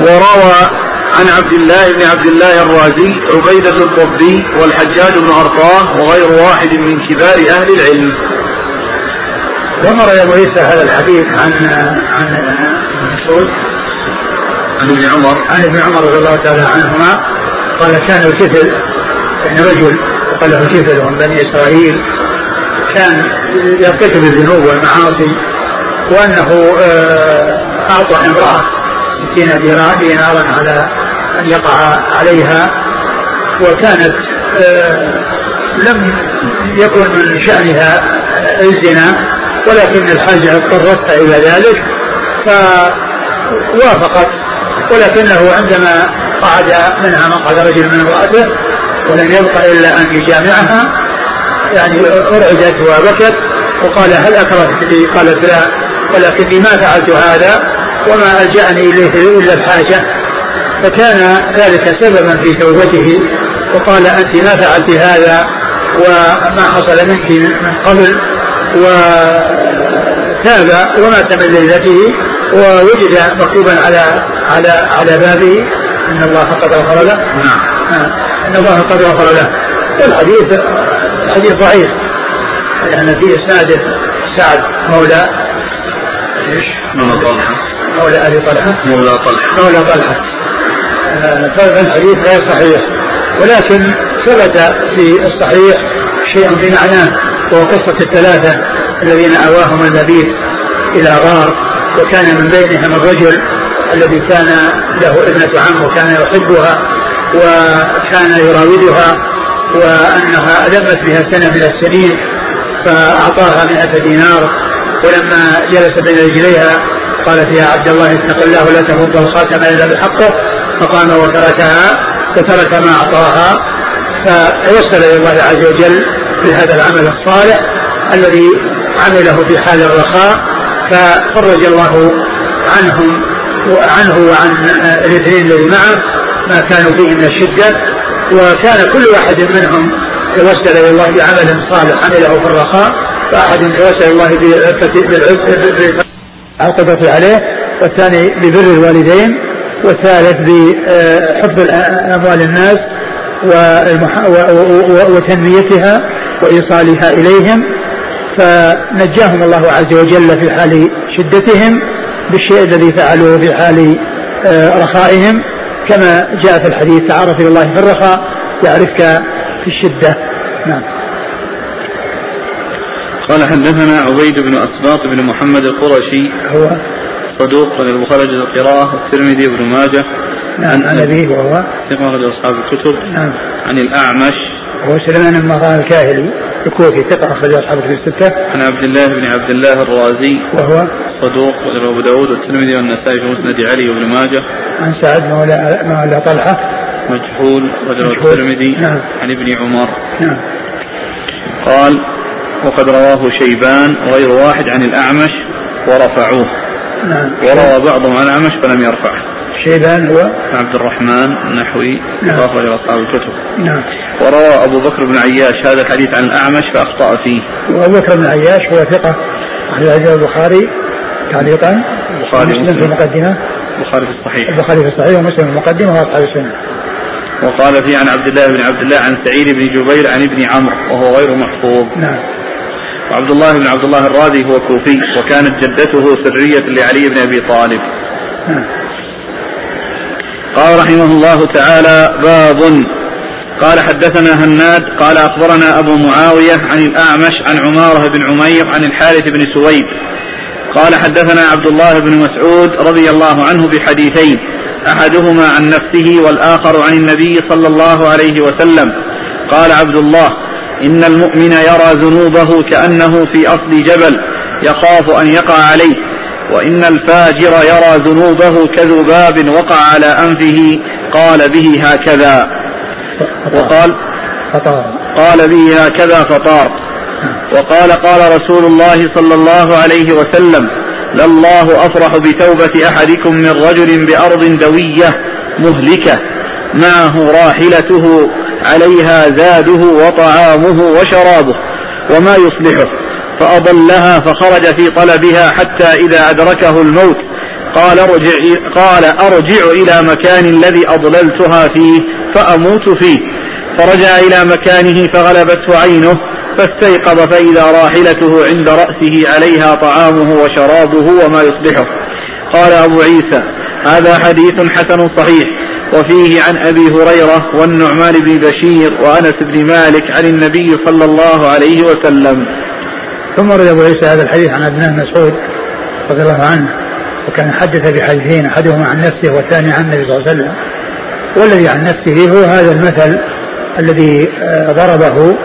وروى عن عبد الله بن عبد الله الرازي عبيدة الضبي والحجاج بن أرطاه وغير واحد من كبار أهل العلم. ومر يا عيسى هذا الحديث عن عن مسعود عن ابن عمر. عن ابن عمر رضي الله تعالى عنهما. قال كان الكفل يعني رجل قال له كفل من بني إسرائيل. كان يرتكب الذنوب والمعاصي وأنه آه، أعطى امرأة ستين دينارا على أن يقع عليها. وكانت آه، لم يكن من شأنها الزنا. ولكن الحاجة اضطرتها إلى ذلك فوافقت. ولكنه عندما قعد منها مقعد رجل من امرأته ولم يبق إلا أن يجامعها يعني أرعدت وبكت وقال هل أكرهتني قالت لا. ولكني ما فعلت هذا وما ألجأني إليه إلا الحاجة. فكان ذلك سببا في توبته وقال أنت ما فعلت هذا وما حصل منك من قبل. و تاب ومات من ليلته ووجد مكتوبا على على على بابه أن الله قد غفر له. نعم. آه، أن الله قد غفر له. والحديث حديث ضعيف. لأن في اسناده سعد مولى إيش؟ مولى طلحة. مولى أبي طلحة. مولى طلحة. مولى طلحة. آه، فالحديث غير صحيح. ولكن ثبت في الصحيح شيء بمعناه. وهو قصة الثلاثة الذين أواهم المبيت إلى غار وكان من بينهم الرجل الذي كان له ابنة عم وكان يحبها وكان يراودها وأنها لمت بها سنة من السنين فأعطاها مئة دينار. ولما جلس بين رجليها قالت يا عبد الله اتق الله لا تفض الخاتم إلا بحقه فقام وتركها فترك ما أعطاها فتوسل إلى الله عز وجل بهذا العمل الصالح الذي عمله في حال الرخاء ففرج الله عنهم وعنه وعن الاثنين الذي معه ما كانوا فيه من الشدة وكان كل واحد منهم توسل إلى الله بعمل صالح عمله في الرخاء فأحد توسل الله بالعقبة عليه والثاني ببر الوالدين والثالث بحفظ أموال الناس وتنميتها وإيصالها إليهم فنجاهم الله عز وجل في حال شدتهم بالشيء الذي فعلوه في حال آه، رخائهم. كما جاء في الحديث تعرف إلى الله في الرخاء يعرفك في الشدة. نعم. قال حدثنا عبيد بن أسباط بن محمد القرشي هو صدوق من البخاري القراءة والترمذي وابن ماجه نعم عن أبيه وهو ثقة أصحاب الكتب نعم. عن الأعمش هو سليمان بن الكاهلي الكوفي ثقة أخرج أصحاب الكتب الستة. عن عبد الله بن عبد الله الرازي. وهو؟ صدوق أبو داود والترمذي والنسائي في مسند علي وابن ماجه. عن سعد مولى مولى طلحة. مجهول وجل الترمذي. نعم. عن ابن عمر. نعم. قال وقد رواه شيبان غير واحد عن الأعمش ورفعوه. نعم. وروى بعضهم عن الأعمش فلم يرفعه. شيبان هو عبد الرحمن النحوي نعم. أخرج أصحاب الكتب. نعم. وروى أبو بكر بن عياش هذا الحديث عن الأعمش فأخطأ فيه. وأبو بكر بن عياش هو ثقة. أخرج البخاري تعليقا. البخاري ومسلم في المقدمة. البخاري في الصحيح. البخاري في الصحيح ومسلم في المقدمة وأصحاب السنة. وقال فيه عن عبد الله بن عبد الله عن سعيد بن جبير عن ابن عمرو وهو غير محفوظ نعم. وعبد الله بن عبد الله الرازي هو كوفي وكانت جدته سرية لعلي بن أبي طالب. نعم. قال رحمه الله تعالى باب. قال حدثنا هناد قال أخبرنا أبو معاوية عن الأعمش عن عمارة بن عمير عن الحارث بن سويد. قال حدثنا عبد الله بن مسعود رضي الله عنه بحديثين أحدهما عن نفسه والآخر عن النبي صلى الله عليه وسلم. قال عبد الله إن المؤمن يرى ذنوبه كأنه في أصل جبل يخاف أن يقع عليه. وإن الفاجر يرى ذنوبه كذباب وقع على أنفه قال به هكذا. وقال قال به هكذا فطار. وقال قال رسول الله صلى الله عليه وسلم لله أفرح بتوبة أحدكم من رجل بأرض دوية مهلكة معه راحلته عليها زاده وطعامه وشرابه وما يصلحه. فأضلها فخرج في طلبها حتى إذا أدركه الموت. قال ارجع قال أرجع إلى مكان الذي أضللتها فيه فأموت فيه. فرجع إلى مكانه فغلبته عينه فاستيقظ فإذا راحلته عند رأسه عليها طعامه وشرابه وما يصلحه قال أبو عيسى هذا حديث حسن صحيح وفيه عن أبي هريرة والنعمان بن بشير وأنس بن مالك عن النبي صلى الله عليه وسلم. ثم ورد ابو عيسى هذا الحديث عن عبد مسعود رضي الله عنه وكان حدث بحديثين أحدهما عن نفسه والثاني عن النبي صلى الله عليه وسلم. والذي عن نفسه هو هذا المثل الذي آه، ضربه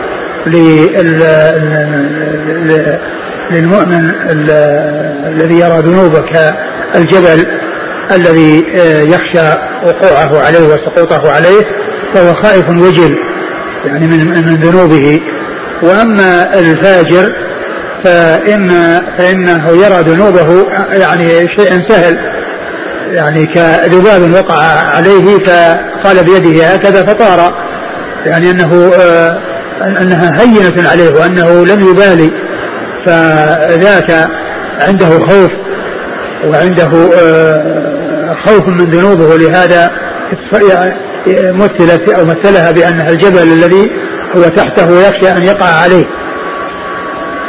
للمؤمن الذي يرى ذنوبه كالجبل الذي آه، يخشى وقوعه عليه وسقوطه عليه فهو خائف وجل يعني من من ذنوبه. وأما الفاجر فإن فإنه يرى ذنوبه يعني شيء سهل يعني كذباب وقع عليه فقال بيده هكذا فطار. يعني أنه آه أنها هينة عليه وأنه لم يبالي. فذاك عنده خوف وعنده خوف من ذنوبه. لهذا مثلت أو مثلها بأنها الجبل الذي هو تحته يخشى أن يقع عليه.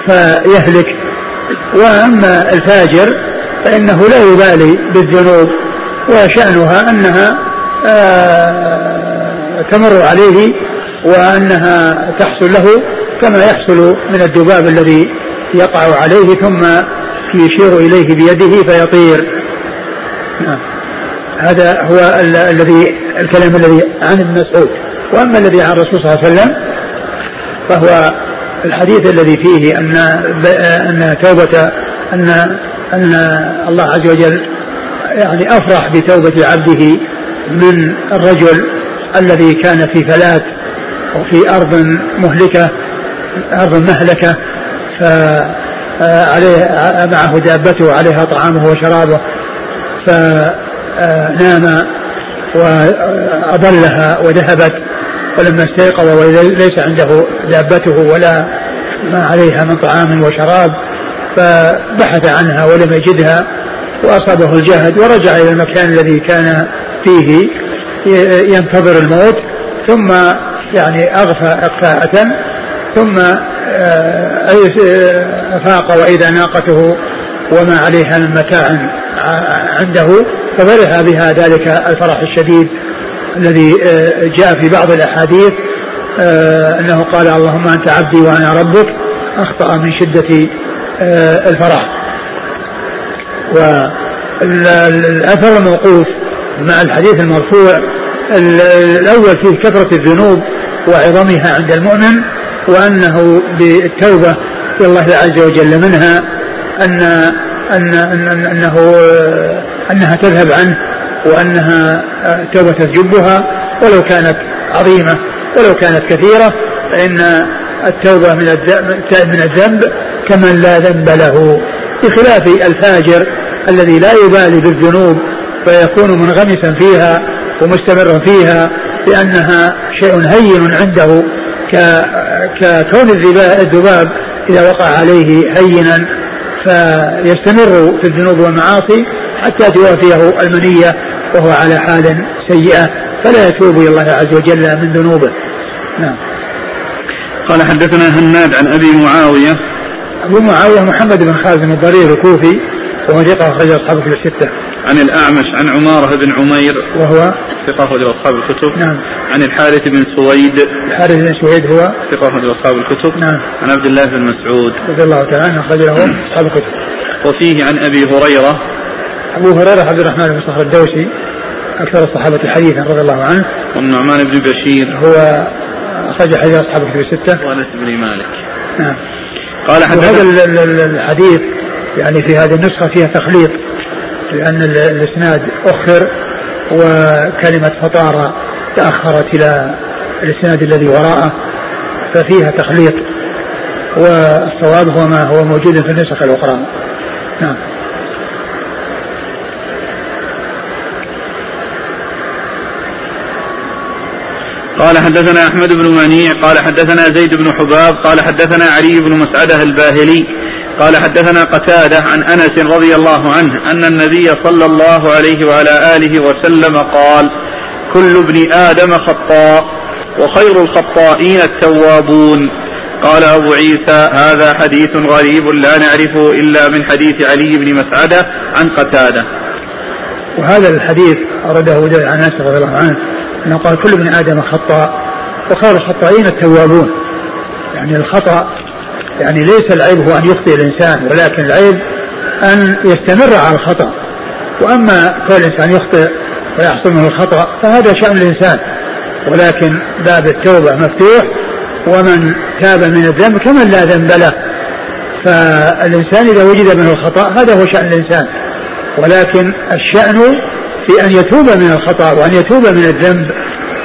فيهلك. وأما الفاجر فإنه لا يبالي بالذنوب وشأنها أنها تمر عليه وأنها تحصل له كما يحصل من الذباب الذي يقع عليه ثم يشير إليه بيده فيطير. نعم. هذا هو الذي الكلام الذي عن ابن مسعود. وأما الذي عن الرسول صلى الله عليه وسلم فهو الحديث الذي فيه أن أن توبة ان أن الله عز وجل يعني أفرح بتوبة عبده من الرجل الذي كان في فلات وفي أرض مهلكة أرض مهلكة فعليه معه دابته عليها طعامه وشرابه فنام وأضلها وذهبت. ولما استيقظ وليس عنده دابته ولا ما عليها من طعام وشراب فبحث عنها ولم يجدها وأصابه الجهد ورجع إلى المكان الذي كان فيه ينتظر الموت ثم يعني أغفى إغفاءة ثم أفاق وإذا ناقته وما عليها من متاع عنده ففرح بها ذلك الفرح الشديد الذي جاء في بعض الأحاديث أنه قال اللهم أنت عبدي وأنا ربك. أخطأ من شدة الفرح والأثر الموقوف مع الحديث المرفوع الأول فيه كثرة الذنوب وعظمها عند المؤمن وأنه بالتوبة إلى الله عز وجل منها أن أن أن أنه أنها تذهب عنه. وأنها توبة تجبها ولو كانت عظيمة ولو كانت كثيرة فإن التوبة من من الذنب كمن لا ذنب له. بخلاف الفاجر الذي لا يبالي بالذنوب فيكون منغمسا فيها ومستمرا فيها لأنها شيء هين عنده ككون الذباب إذا وقع عليه هينا فيستمر في الذنوب والمعاصي حتى توافيه المنية وهو على حال سيئة فلا يتوب إلى الله عز وجل من ذنوبه. نعم. قال حدثنا هناد عن أبي معاوية. أبو معاوية محمد بن خالد الضرير الكوفي وهو ثقة أخرج أصحاب في الستة. عن الأعمش عن عمارة بن عمير. وهو؟ ثقة أخرج أصحاب الكتب. نعم. عن الحارث بن سويد. الحارث بن سويد هو؟ ثقة أخرج أصحاب الكتب. نعم. عن عبد الله بن مسعود. رضي الله تعالى عنه أخرج له أصحاب الكتب. وفيه عن أبي هريرة. أبو هريرة عبد الرحمن بن صخر الدوسي أكثر الصحابة حديثا رضي الله عنه. والنعمان بن بشير. هو أخرج حديث أصحاب الكتب الستة. وأنس بن مالك. نعم. قال وهذا الحديث يعني في هذه النسخة فيها تخليط لأن الإسناد أخر وكلمة فطارة تأخرت إلى الإسناد الذي وراءه ففيها تخليط والصواب هو ما هو موجود في النسخ الأخرى. نعم. قال حدثنا أحمد بن منيع قال حدثنا زيد بن حباب قال حدثنا علي بن مسعده الباهلي قال حدثنا قتادة عن أنس رضي الله عنه أن النبي صلى الله عليه وعلى آله وسلم قال كل ابن آدم خطاء وخير الخطائين التوابون. قال أبو عيسى هذا حديث غريب لا نعرفه إلا من حديث علي بن مسعدة عن قتادة. وهذا الحديث أورده عن أنس رضي الله عنه. أنه قال كل ابن آدم خطاء وخير الخطائين التوابون. يعني الخطأ يعني ليس العيب هو أن يخطئ الإنسان ولكن العيب أن يستمر على الخطأ. وأما كل إنسان يخطئ ويحصل منه الخطأ فهذا شأن الإنسان. ولكن باب التوبة مفتوح ومن تاب من الذنب كمن لا ذنب له. فالإنسان إذا وجد منه الخطأ هذا هو شأن الإنسان. ولكن الشأن في أن يتوب من الخطأ وأن يتوب من الذنب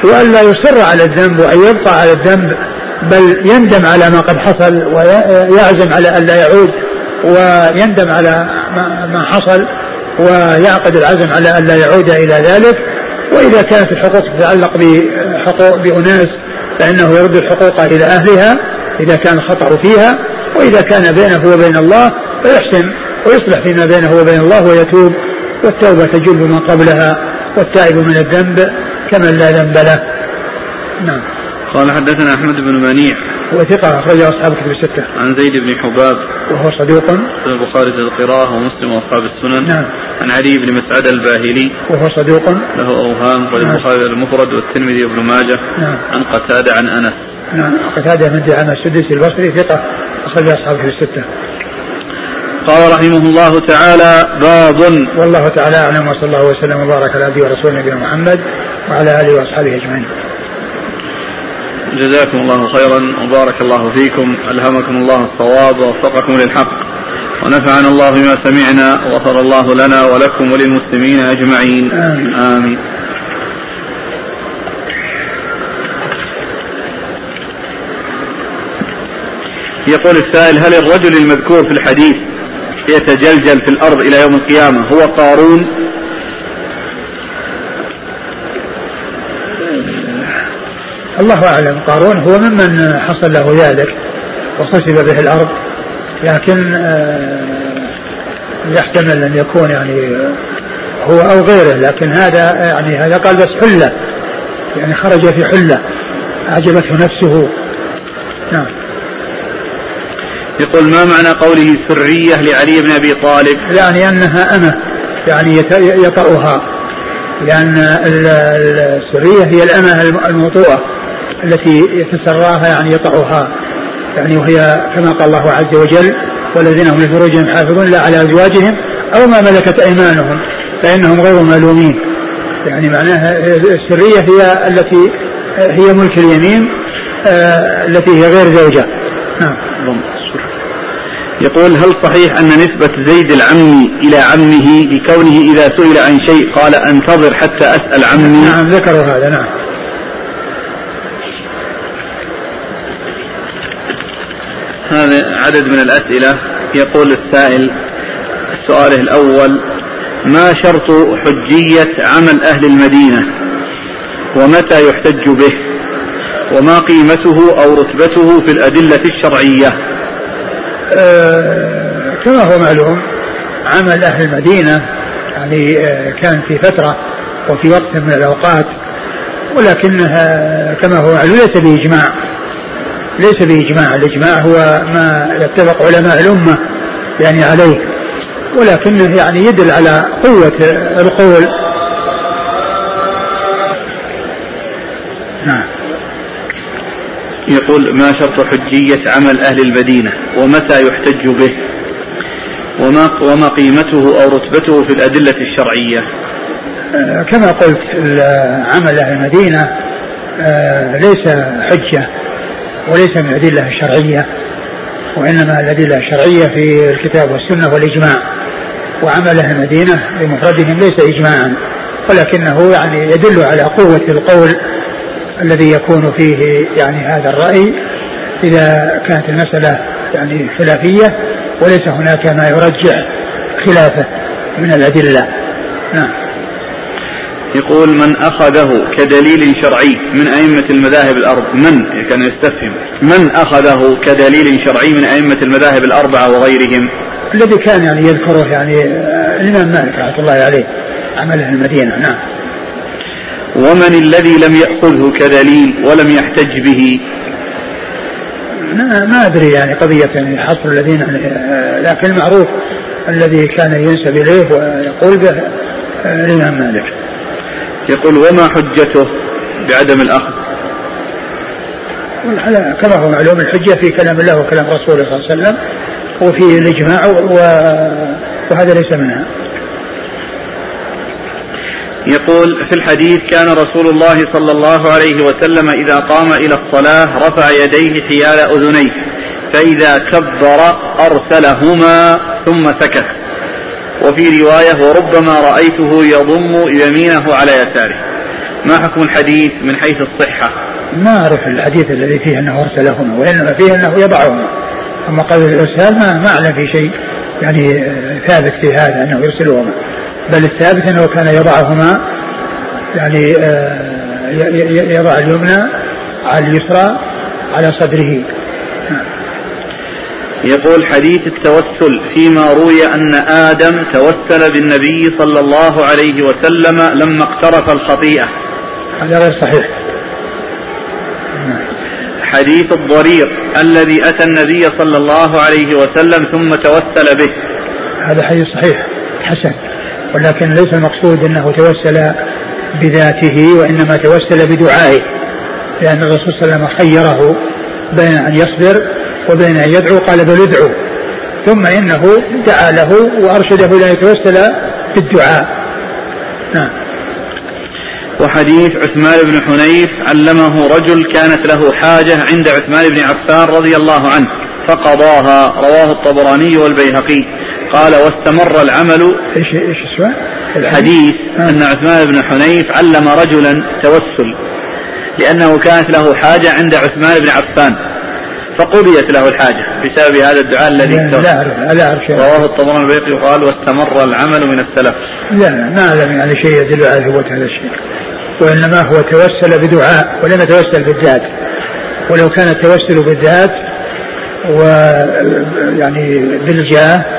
وأن لا يصر على الذنب وأن يبقى على الذنب بل يندم على ما قد حصل ويعزم على أن لا يعود ويندم على ما حصل ويعقد العزم على أن لا يعود إلى ذلك. وإذا كانت الحقوق تتعلق بحقوق بأناس فإنه يرد الحقوق إلى أهلها إذا كان الخطأ فيها وإذا كان بينه وبين الله فيحسن ويصلح فيما بينه وبين الله ويتوب. والتوبة تجل ما قبلها والتائب من الذنب كمن لا ذنب له نعم قال حدثنا أحمد بن منيع وثقة أخرج أصحاب كتب الستة. عن زيد بن حباب وهو صدوق. البخاري في القراءة ومسلم وأصحاب السنن. نعم. عن علي بن مسعد الباهلي. وهو صدوق. له أوهام نعم. البخاري المفرد والترمذي وابن ماجه. نعم. عن قتادة عن أنس. نعم قتادة بن دعامة السدسي البصري ثقة أخرج أصحاب كتب الستة. قال رحمه الله تعالى باب والله تعالى أعلم وصلى الله وسلم وبارك على عبده ورسوله نبينا محمد وعلى آله وأصحابه أجمعين. جزاكم الله خيرا وبارك الله فيكم ألهمكم الله الصواب ووفقكم للحق ونفعنا الله بما سمعنا وغفر الله لنا ولكم وللمسلمين أجمعين آمين, آمين. يقول السائل هل الرجل المذكور في الحديث يتجلجل في الأرض إلى يوم القيامة هو قارون. الله أعلم قارون هو ممن حصل له ذلك وخسف به الأرض لكن آه، يحتمل أن يكون يعني هو أو غيره لكن هذا يعني هذا قال بس حلة يعني خرج في حلة أعجبته نفسه. نعم. يقول ما معنى قوله سرية لعلي بن أبي طالب؟ يعني أنها أمة يعني يطأها. لأن السرية هي الأمة الموطوءة التي يتسراها يعني يطعها يعني وهي كما قال الله عز وجل والذين هم لفروجهم حافظون لا على أزواجهم أو ما ملكت أيمانهم فإنهم غير ملومين. يعني معناها السرية هي التي هي ملك اليمين آه التي هي غير زوجة. نعم. يقول هل صحيح أن نسبة زيد العمي إلى عمه بكونه إذا سئل عن شيء قال أنتظر حتى أسأل عمي؟ نعم ذكروا هذا نعم. هذا عدد من الأسئلة. يقول السائل سؤاله الأول ما شرط حجية عمل أهل المدينة؟ ومتى يحتج به؟ وما قيمته أو رتبته في الأدلة الشرعية؟ كما هو معلوم عمل أهل المدينة يعني أه كان في فترة وفي وقت من الأوقات ولكنها كما هو معلوم ليس بإجماع. ليس بإجماع. الإجماع هو ما يتفق علماء الأمة يعني عليه ولكنه يعني يدل على قوة القول نعم يقول ما شرط حجية عمل أهل المدينة ومتى يحتج به؟ وما وما قيمته أو رتبته في الأدلة الشرعية؟ آه، كما قلت عمل أهل المدينة آه، ليس حجة وليس من الأدلة الشرعية وإنما الأدلة الشرعية في الكتاب والسنة والإجماع. وعمل أهل المدينة بمفردهم ليس إجماعا ولكنه يعني يدل على قوة القول الذي يكون فيه يعني هذا الرأي إذا كانت المسألة يعني خلافية وليس هناك ما يرجع خلافه من الأدلة. نعم. يقول من أخذه كدليل شرعي من أئمة المذاهب الأربعة من؟ كان يستفهم. من أخذه كدليل شرعي من أئمة المذاهب الأربعة وغيرهم؟ الذي كان يعني يذكره يعني الإمام مالك رحمة الله عليه عمله المدينة. نعم. ومن الذي لم يأخذه كدليل ولم يحتج به؟ ما, ما أدري يعني قضية يعني حصر الذين لكن المعروف الذي كان ينسب إليه ويقول به الإمام مالك. يقول وما حجته بعدم الأخذ؟ كما هو معلوم الحجة في كلام الله وكلام رسوله صلى الله عليه وسلم وفي الإجماع وهذا ليس منها. يقول في الحديث كان رسول الله صلى الله عليه وسلم إذا قام إلى الصلاة رفع يديه حيال أذنيه فإذا كبر أرسلهما ثم سكت. وفي رواية وربما رأيته يضم يمينه على يساره. ما حكم الحديث من حيث الصحة؟ ما أعرف الحديث الذي فيه أنه أرسلهما وإنما فيه أنه يضعهما. أما قول الإرسال ما, ما أعلم في شيء يعني ثابت في هذا أنه يرسلهما. بل الثابت أنه كان يضعهما يعني آه، يضع اليمنى على اليسرى على صدره. يقول حديث التوسل فيما روي أن آدم توسل بالنبي صلى الله عليه وسلم لما اقترف الخطيئة. هذا غير صحيح. حديث الضرير الذي أتى النبي صلى الله عليه وسلم ثم توسل به. هذا حديث صحيح حسن. ولكن ليس المقصود أنه توسل بذاته وإنما توسل بدعائه لأن الرسول صلى الله عليه وسلم خيره بين أن يصبر وبين أن يدعو قال بل ادعوا ثم إنه دعا له وأرشده إلى أن يتوسل بالدعاء. نعم. وحديث عثمان بن حنيف علمه رجل كانت له حاجة عند عثمان بن عفان رضي الله عنه فقضاها رواه الطبراني والبيهقي. قال واستمر العمل. إيش إيش السؤال؟ الحديث آه. أن عثمان بن حنيف علم رجلا توسل لأنه كانت له حاجة عند عثمان بن عفان فقضيت له الحاجة بسبب هذا الدعاء الذي لا, لا أعرف لا أعرف رواه الطبراني البيهقي وقال واستمر العمل من السلف. لا ما أعلم يعني شيء يدل على ثبوت هذا الشيء وإنما هو توسل بدعاء ولم يتوسل بالذات. ولو كان التوسل بالذات ويعني بالجاه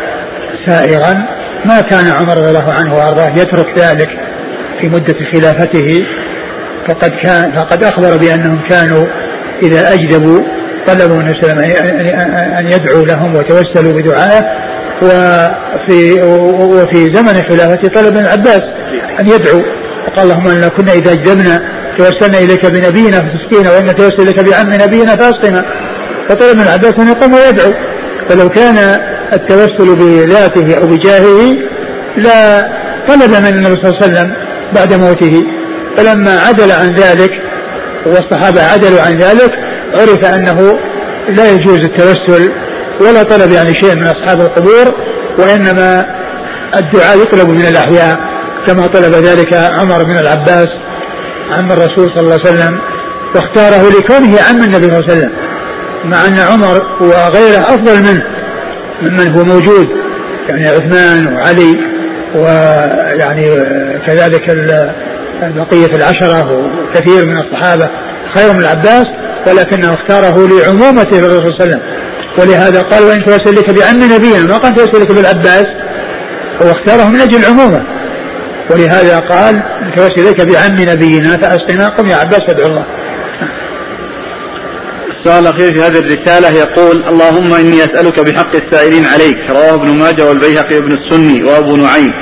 سائغا ما كان عمر رضي الله عنه وأرضاه يترك ذلك في مدة خلافته فقد كان فقد أخبر بأنهم كانوا إذا أجدبوا طلبوا عليه وسلم أن يدعوا لهم وتوسلوا بدعائه وفي وفي زمن خلافته طلب ابن العباس أن يدعو وقال اللهم إنا كنا إذا أجدبنا توسلنا إليك بنبينا فتسقينا وإن توسل إليك بعم نبينا فأسقنا. فطلب ابن العباس أن يقوم ويدعو. فلو كان التوسل بذاته أو بجاهه لا طلب من النبي صلى الله عليه وسلم بعد موته. فلما عدل عن ذلك والصحابة عدلوا عن ذلك عرف أنه لا يجوز التوسل ولا طلب يعني شيء من أصحاب القبور وإنما الدعاء يطلب من الأحياء كما طلب ذلك عمر بن العباس عم الرسول صلى الله عليه وسلم واختاره لكونه عم النبي صلى الله عليه وسلم مع أن عمر وغيره أفضل منه. ممن هو موجود يعني عثمان وعلي ويعني كذلك بقية العشرة وكثير من الصحابة خير من العباس ولكنه اختاره لعمومته للرسول صلى الله عليه وسلم. ولهذا قال وإن توسل لك بعم نبينا. ما قال توسل لك بالعباس هو اختاره من أجل العمومة. ولهذا قال توسل لك بعم نبينا فأسقنا قم يا عباس فادعو الله. السؤال الأخير في هذه الرسالة يقول اللهم إني أسألك بحق السائلين عليك. رواه ابن ماجه والبيهقي وابن السني وأبو نعيم.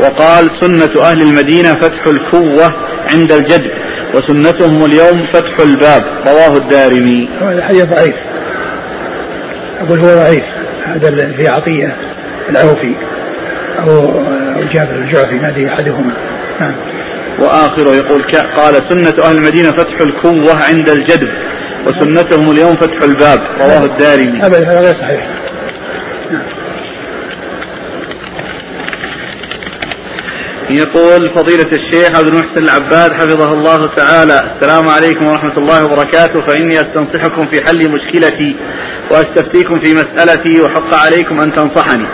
وقال سنة أهل المدينة فتح الكوة عند الجد وسنتهم اليوم فتح الباب. رواه الدارمي. هذا حديث ضعيف. أقول هو ضعيف. هذا في عطية العوفي أو جابر الجعفي ما أدري أحدهما. نعم. وآخره يقول قال سنة أهل المدينة فتح الكوة عند الجدب. وسنتهم اليوم فتح الباب رواه الدارمي. هذا غير صحيح. يقول فضيلة الشيخ عبد المحسن العباد حفظه الله تعالى السلام عليكم ورحمة الله وبركاته. فإني أستنصحكم في حل مشكلتي وأستفتيكم في مسألتي وحق عليكم أن تنصحني.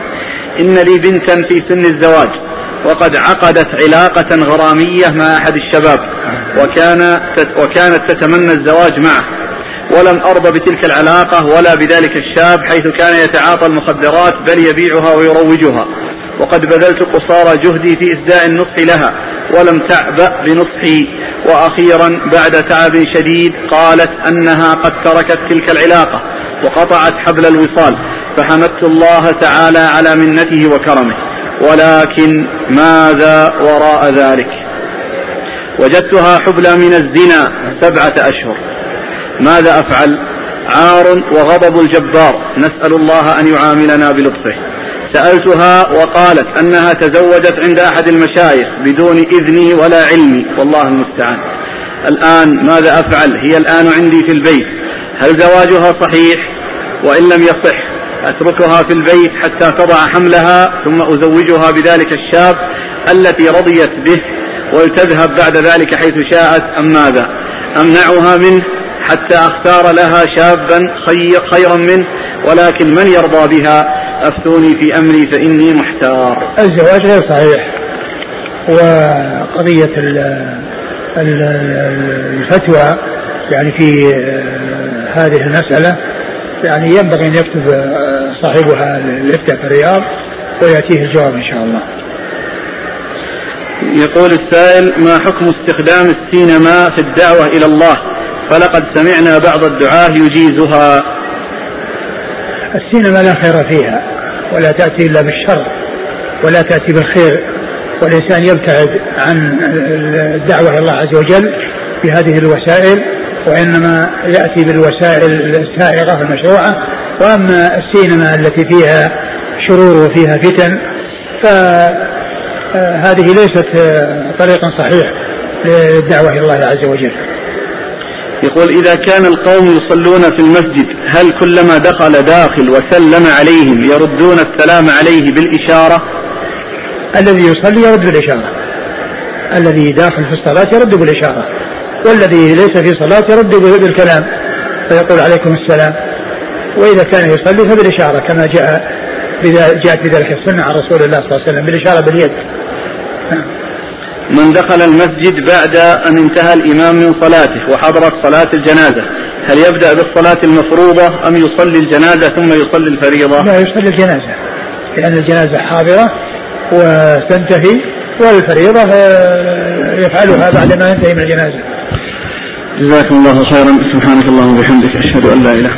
إن لي بنتا في سن الزواج وقد عقدت علاقة غرامية مع أحد الشباب وكان وكانت تتمنى الزواج معه. ولم أرضى بتلك العلاقة ولا بذلك الشاب حيث كان يتعاطى المخدرات بل يبيعها ويروجها. وقد بذلت قصارى جهدي في إسداء النصح لها ولم تعبأ بنصحي وأخيرا بعد تعب شديد قالت أنها قد تركت تلك العلاقة وقطعت حبل الوصال. فحمدت الله تعالى على منته وكرمه. ولكن ماذا وراء ذلك؟ وجدتها حبلى من الزنا سبعة أشهر. ماذا أفعل؟ عار وغضب الجبار. نسأل الله أن يعاملنا بلطفه. سألتها وقالت أنها تزوجت عند أحد المشايخ بدون إذني ولا علمي. والله المستعان. الآن ماذا أفعل؟ هي الآن عندي في البيت. هل زواجها صحيح؟ وإن لم يصح أتركها في البيت حتى تضع حملها ثم أزوجها بذلك الشاب التي رضيت به ولتذهب بعد ذلك حيث شاءت. أم ماذا؟ أمنعها منه؟ حتى أختار لها شابا خيرا منه ولكن من يرضى بها؟ أفتوني في أمري فإني محتار. الزواج غير صحيح وقضية الفتوى يعني في هذه المسألة يعني ينبغي أن يكتب صاحبها الافتاء في الرياض ويأتيه الجواب إن شاء الله. يقول السائل ما حكم استخدام السينما في الدعوة إلى الله؟ فلقد سمعنا بعض الدعاة يجيزها. السينما لا خير فيها ولا تأتي إلا بالشر ولا تأتي بالخير والإنسان يبتعد عن الدعوة إلى الله عز وجل بهذه الوسائل وإنما يأتي بالوسائل السائغة المشروعة وأما السينما التي فيها شرور وفيها فتن فهذه ليست طريقا صحيح للدعوة إلى الله عز وجل. يقول إذا كان القوم يصلون في المسجد هل كلما دخل داخل وسلم عليهم يردون السلام عليه بالإشارة؟ الذي يصلي يرد بالإشارة. الذي داخل في الصلاة يرد بالإشارة. والذي ليس في صلاة يرد بالكلام. فيقول عليكم السلام. وإذا كان يصلي فبالإشارة كما جاء جاءت بذلك السنة عن رسول الله صلى الله عليه وسلم بالإشارة باليد. من دخل المسجد بعد أن انتهى الإمام من صلاته وحضرت صلاة الجنازة. هل يبدأ بالصلاة المفروضة أم يصلي الجنازة ثم يصلي الفريضة؟ لا يصلي الجنازة لأن الجنازة حاضرة وتنتهي والفريضة يفعلها بعد ما ينتهي من الجنازة. جزاكم الله خيرا. سبحانك اللهم وبحمدك أشهد أن لا إله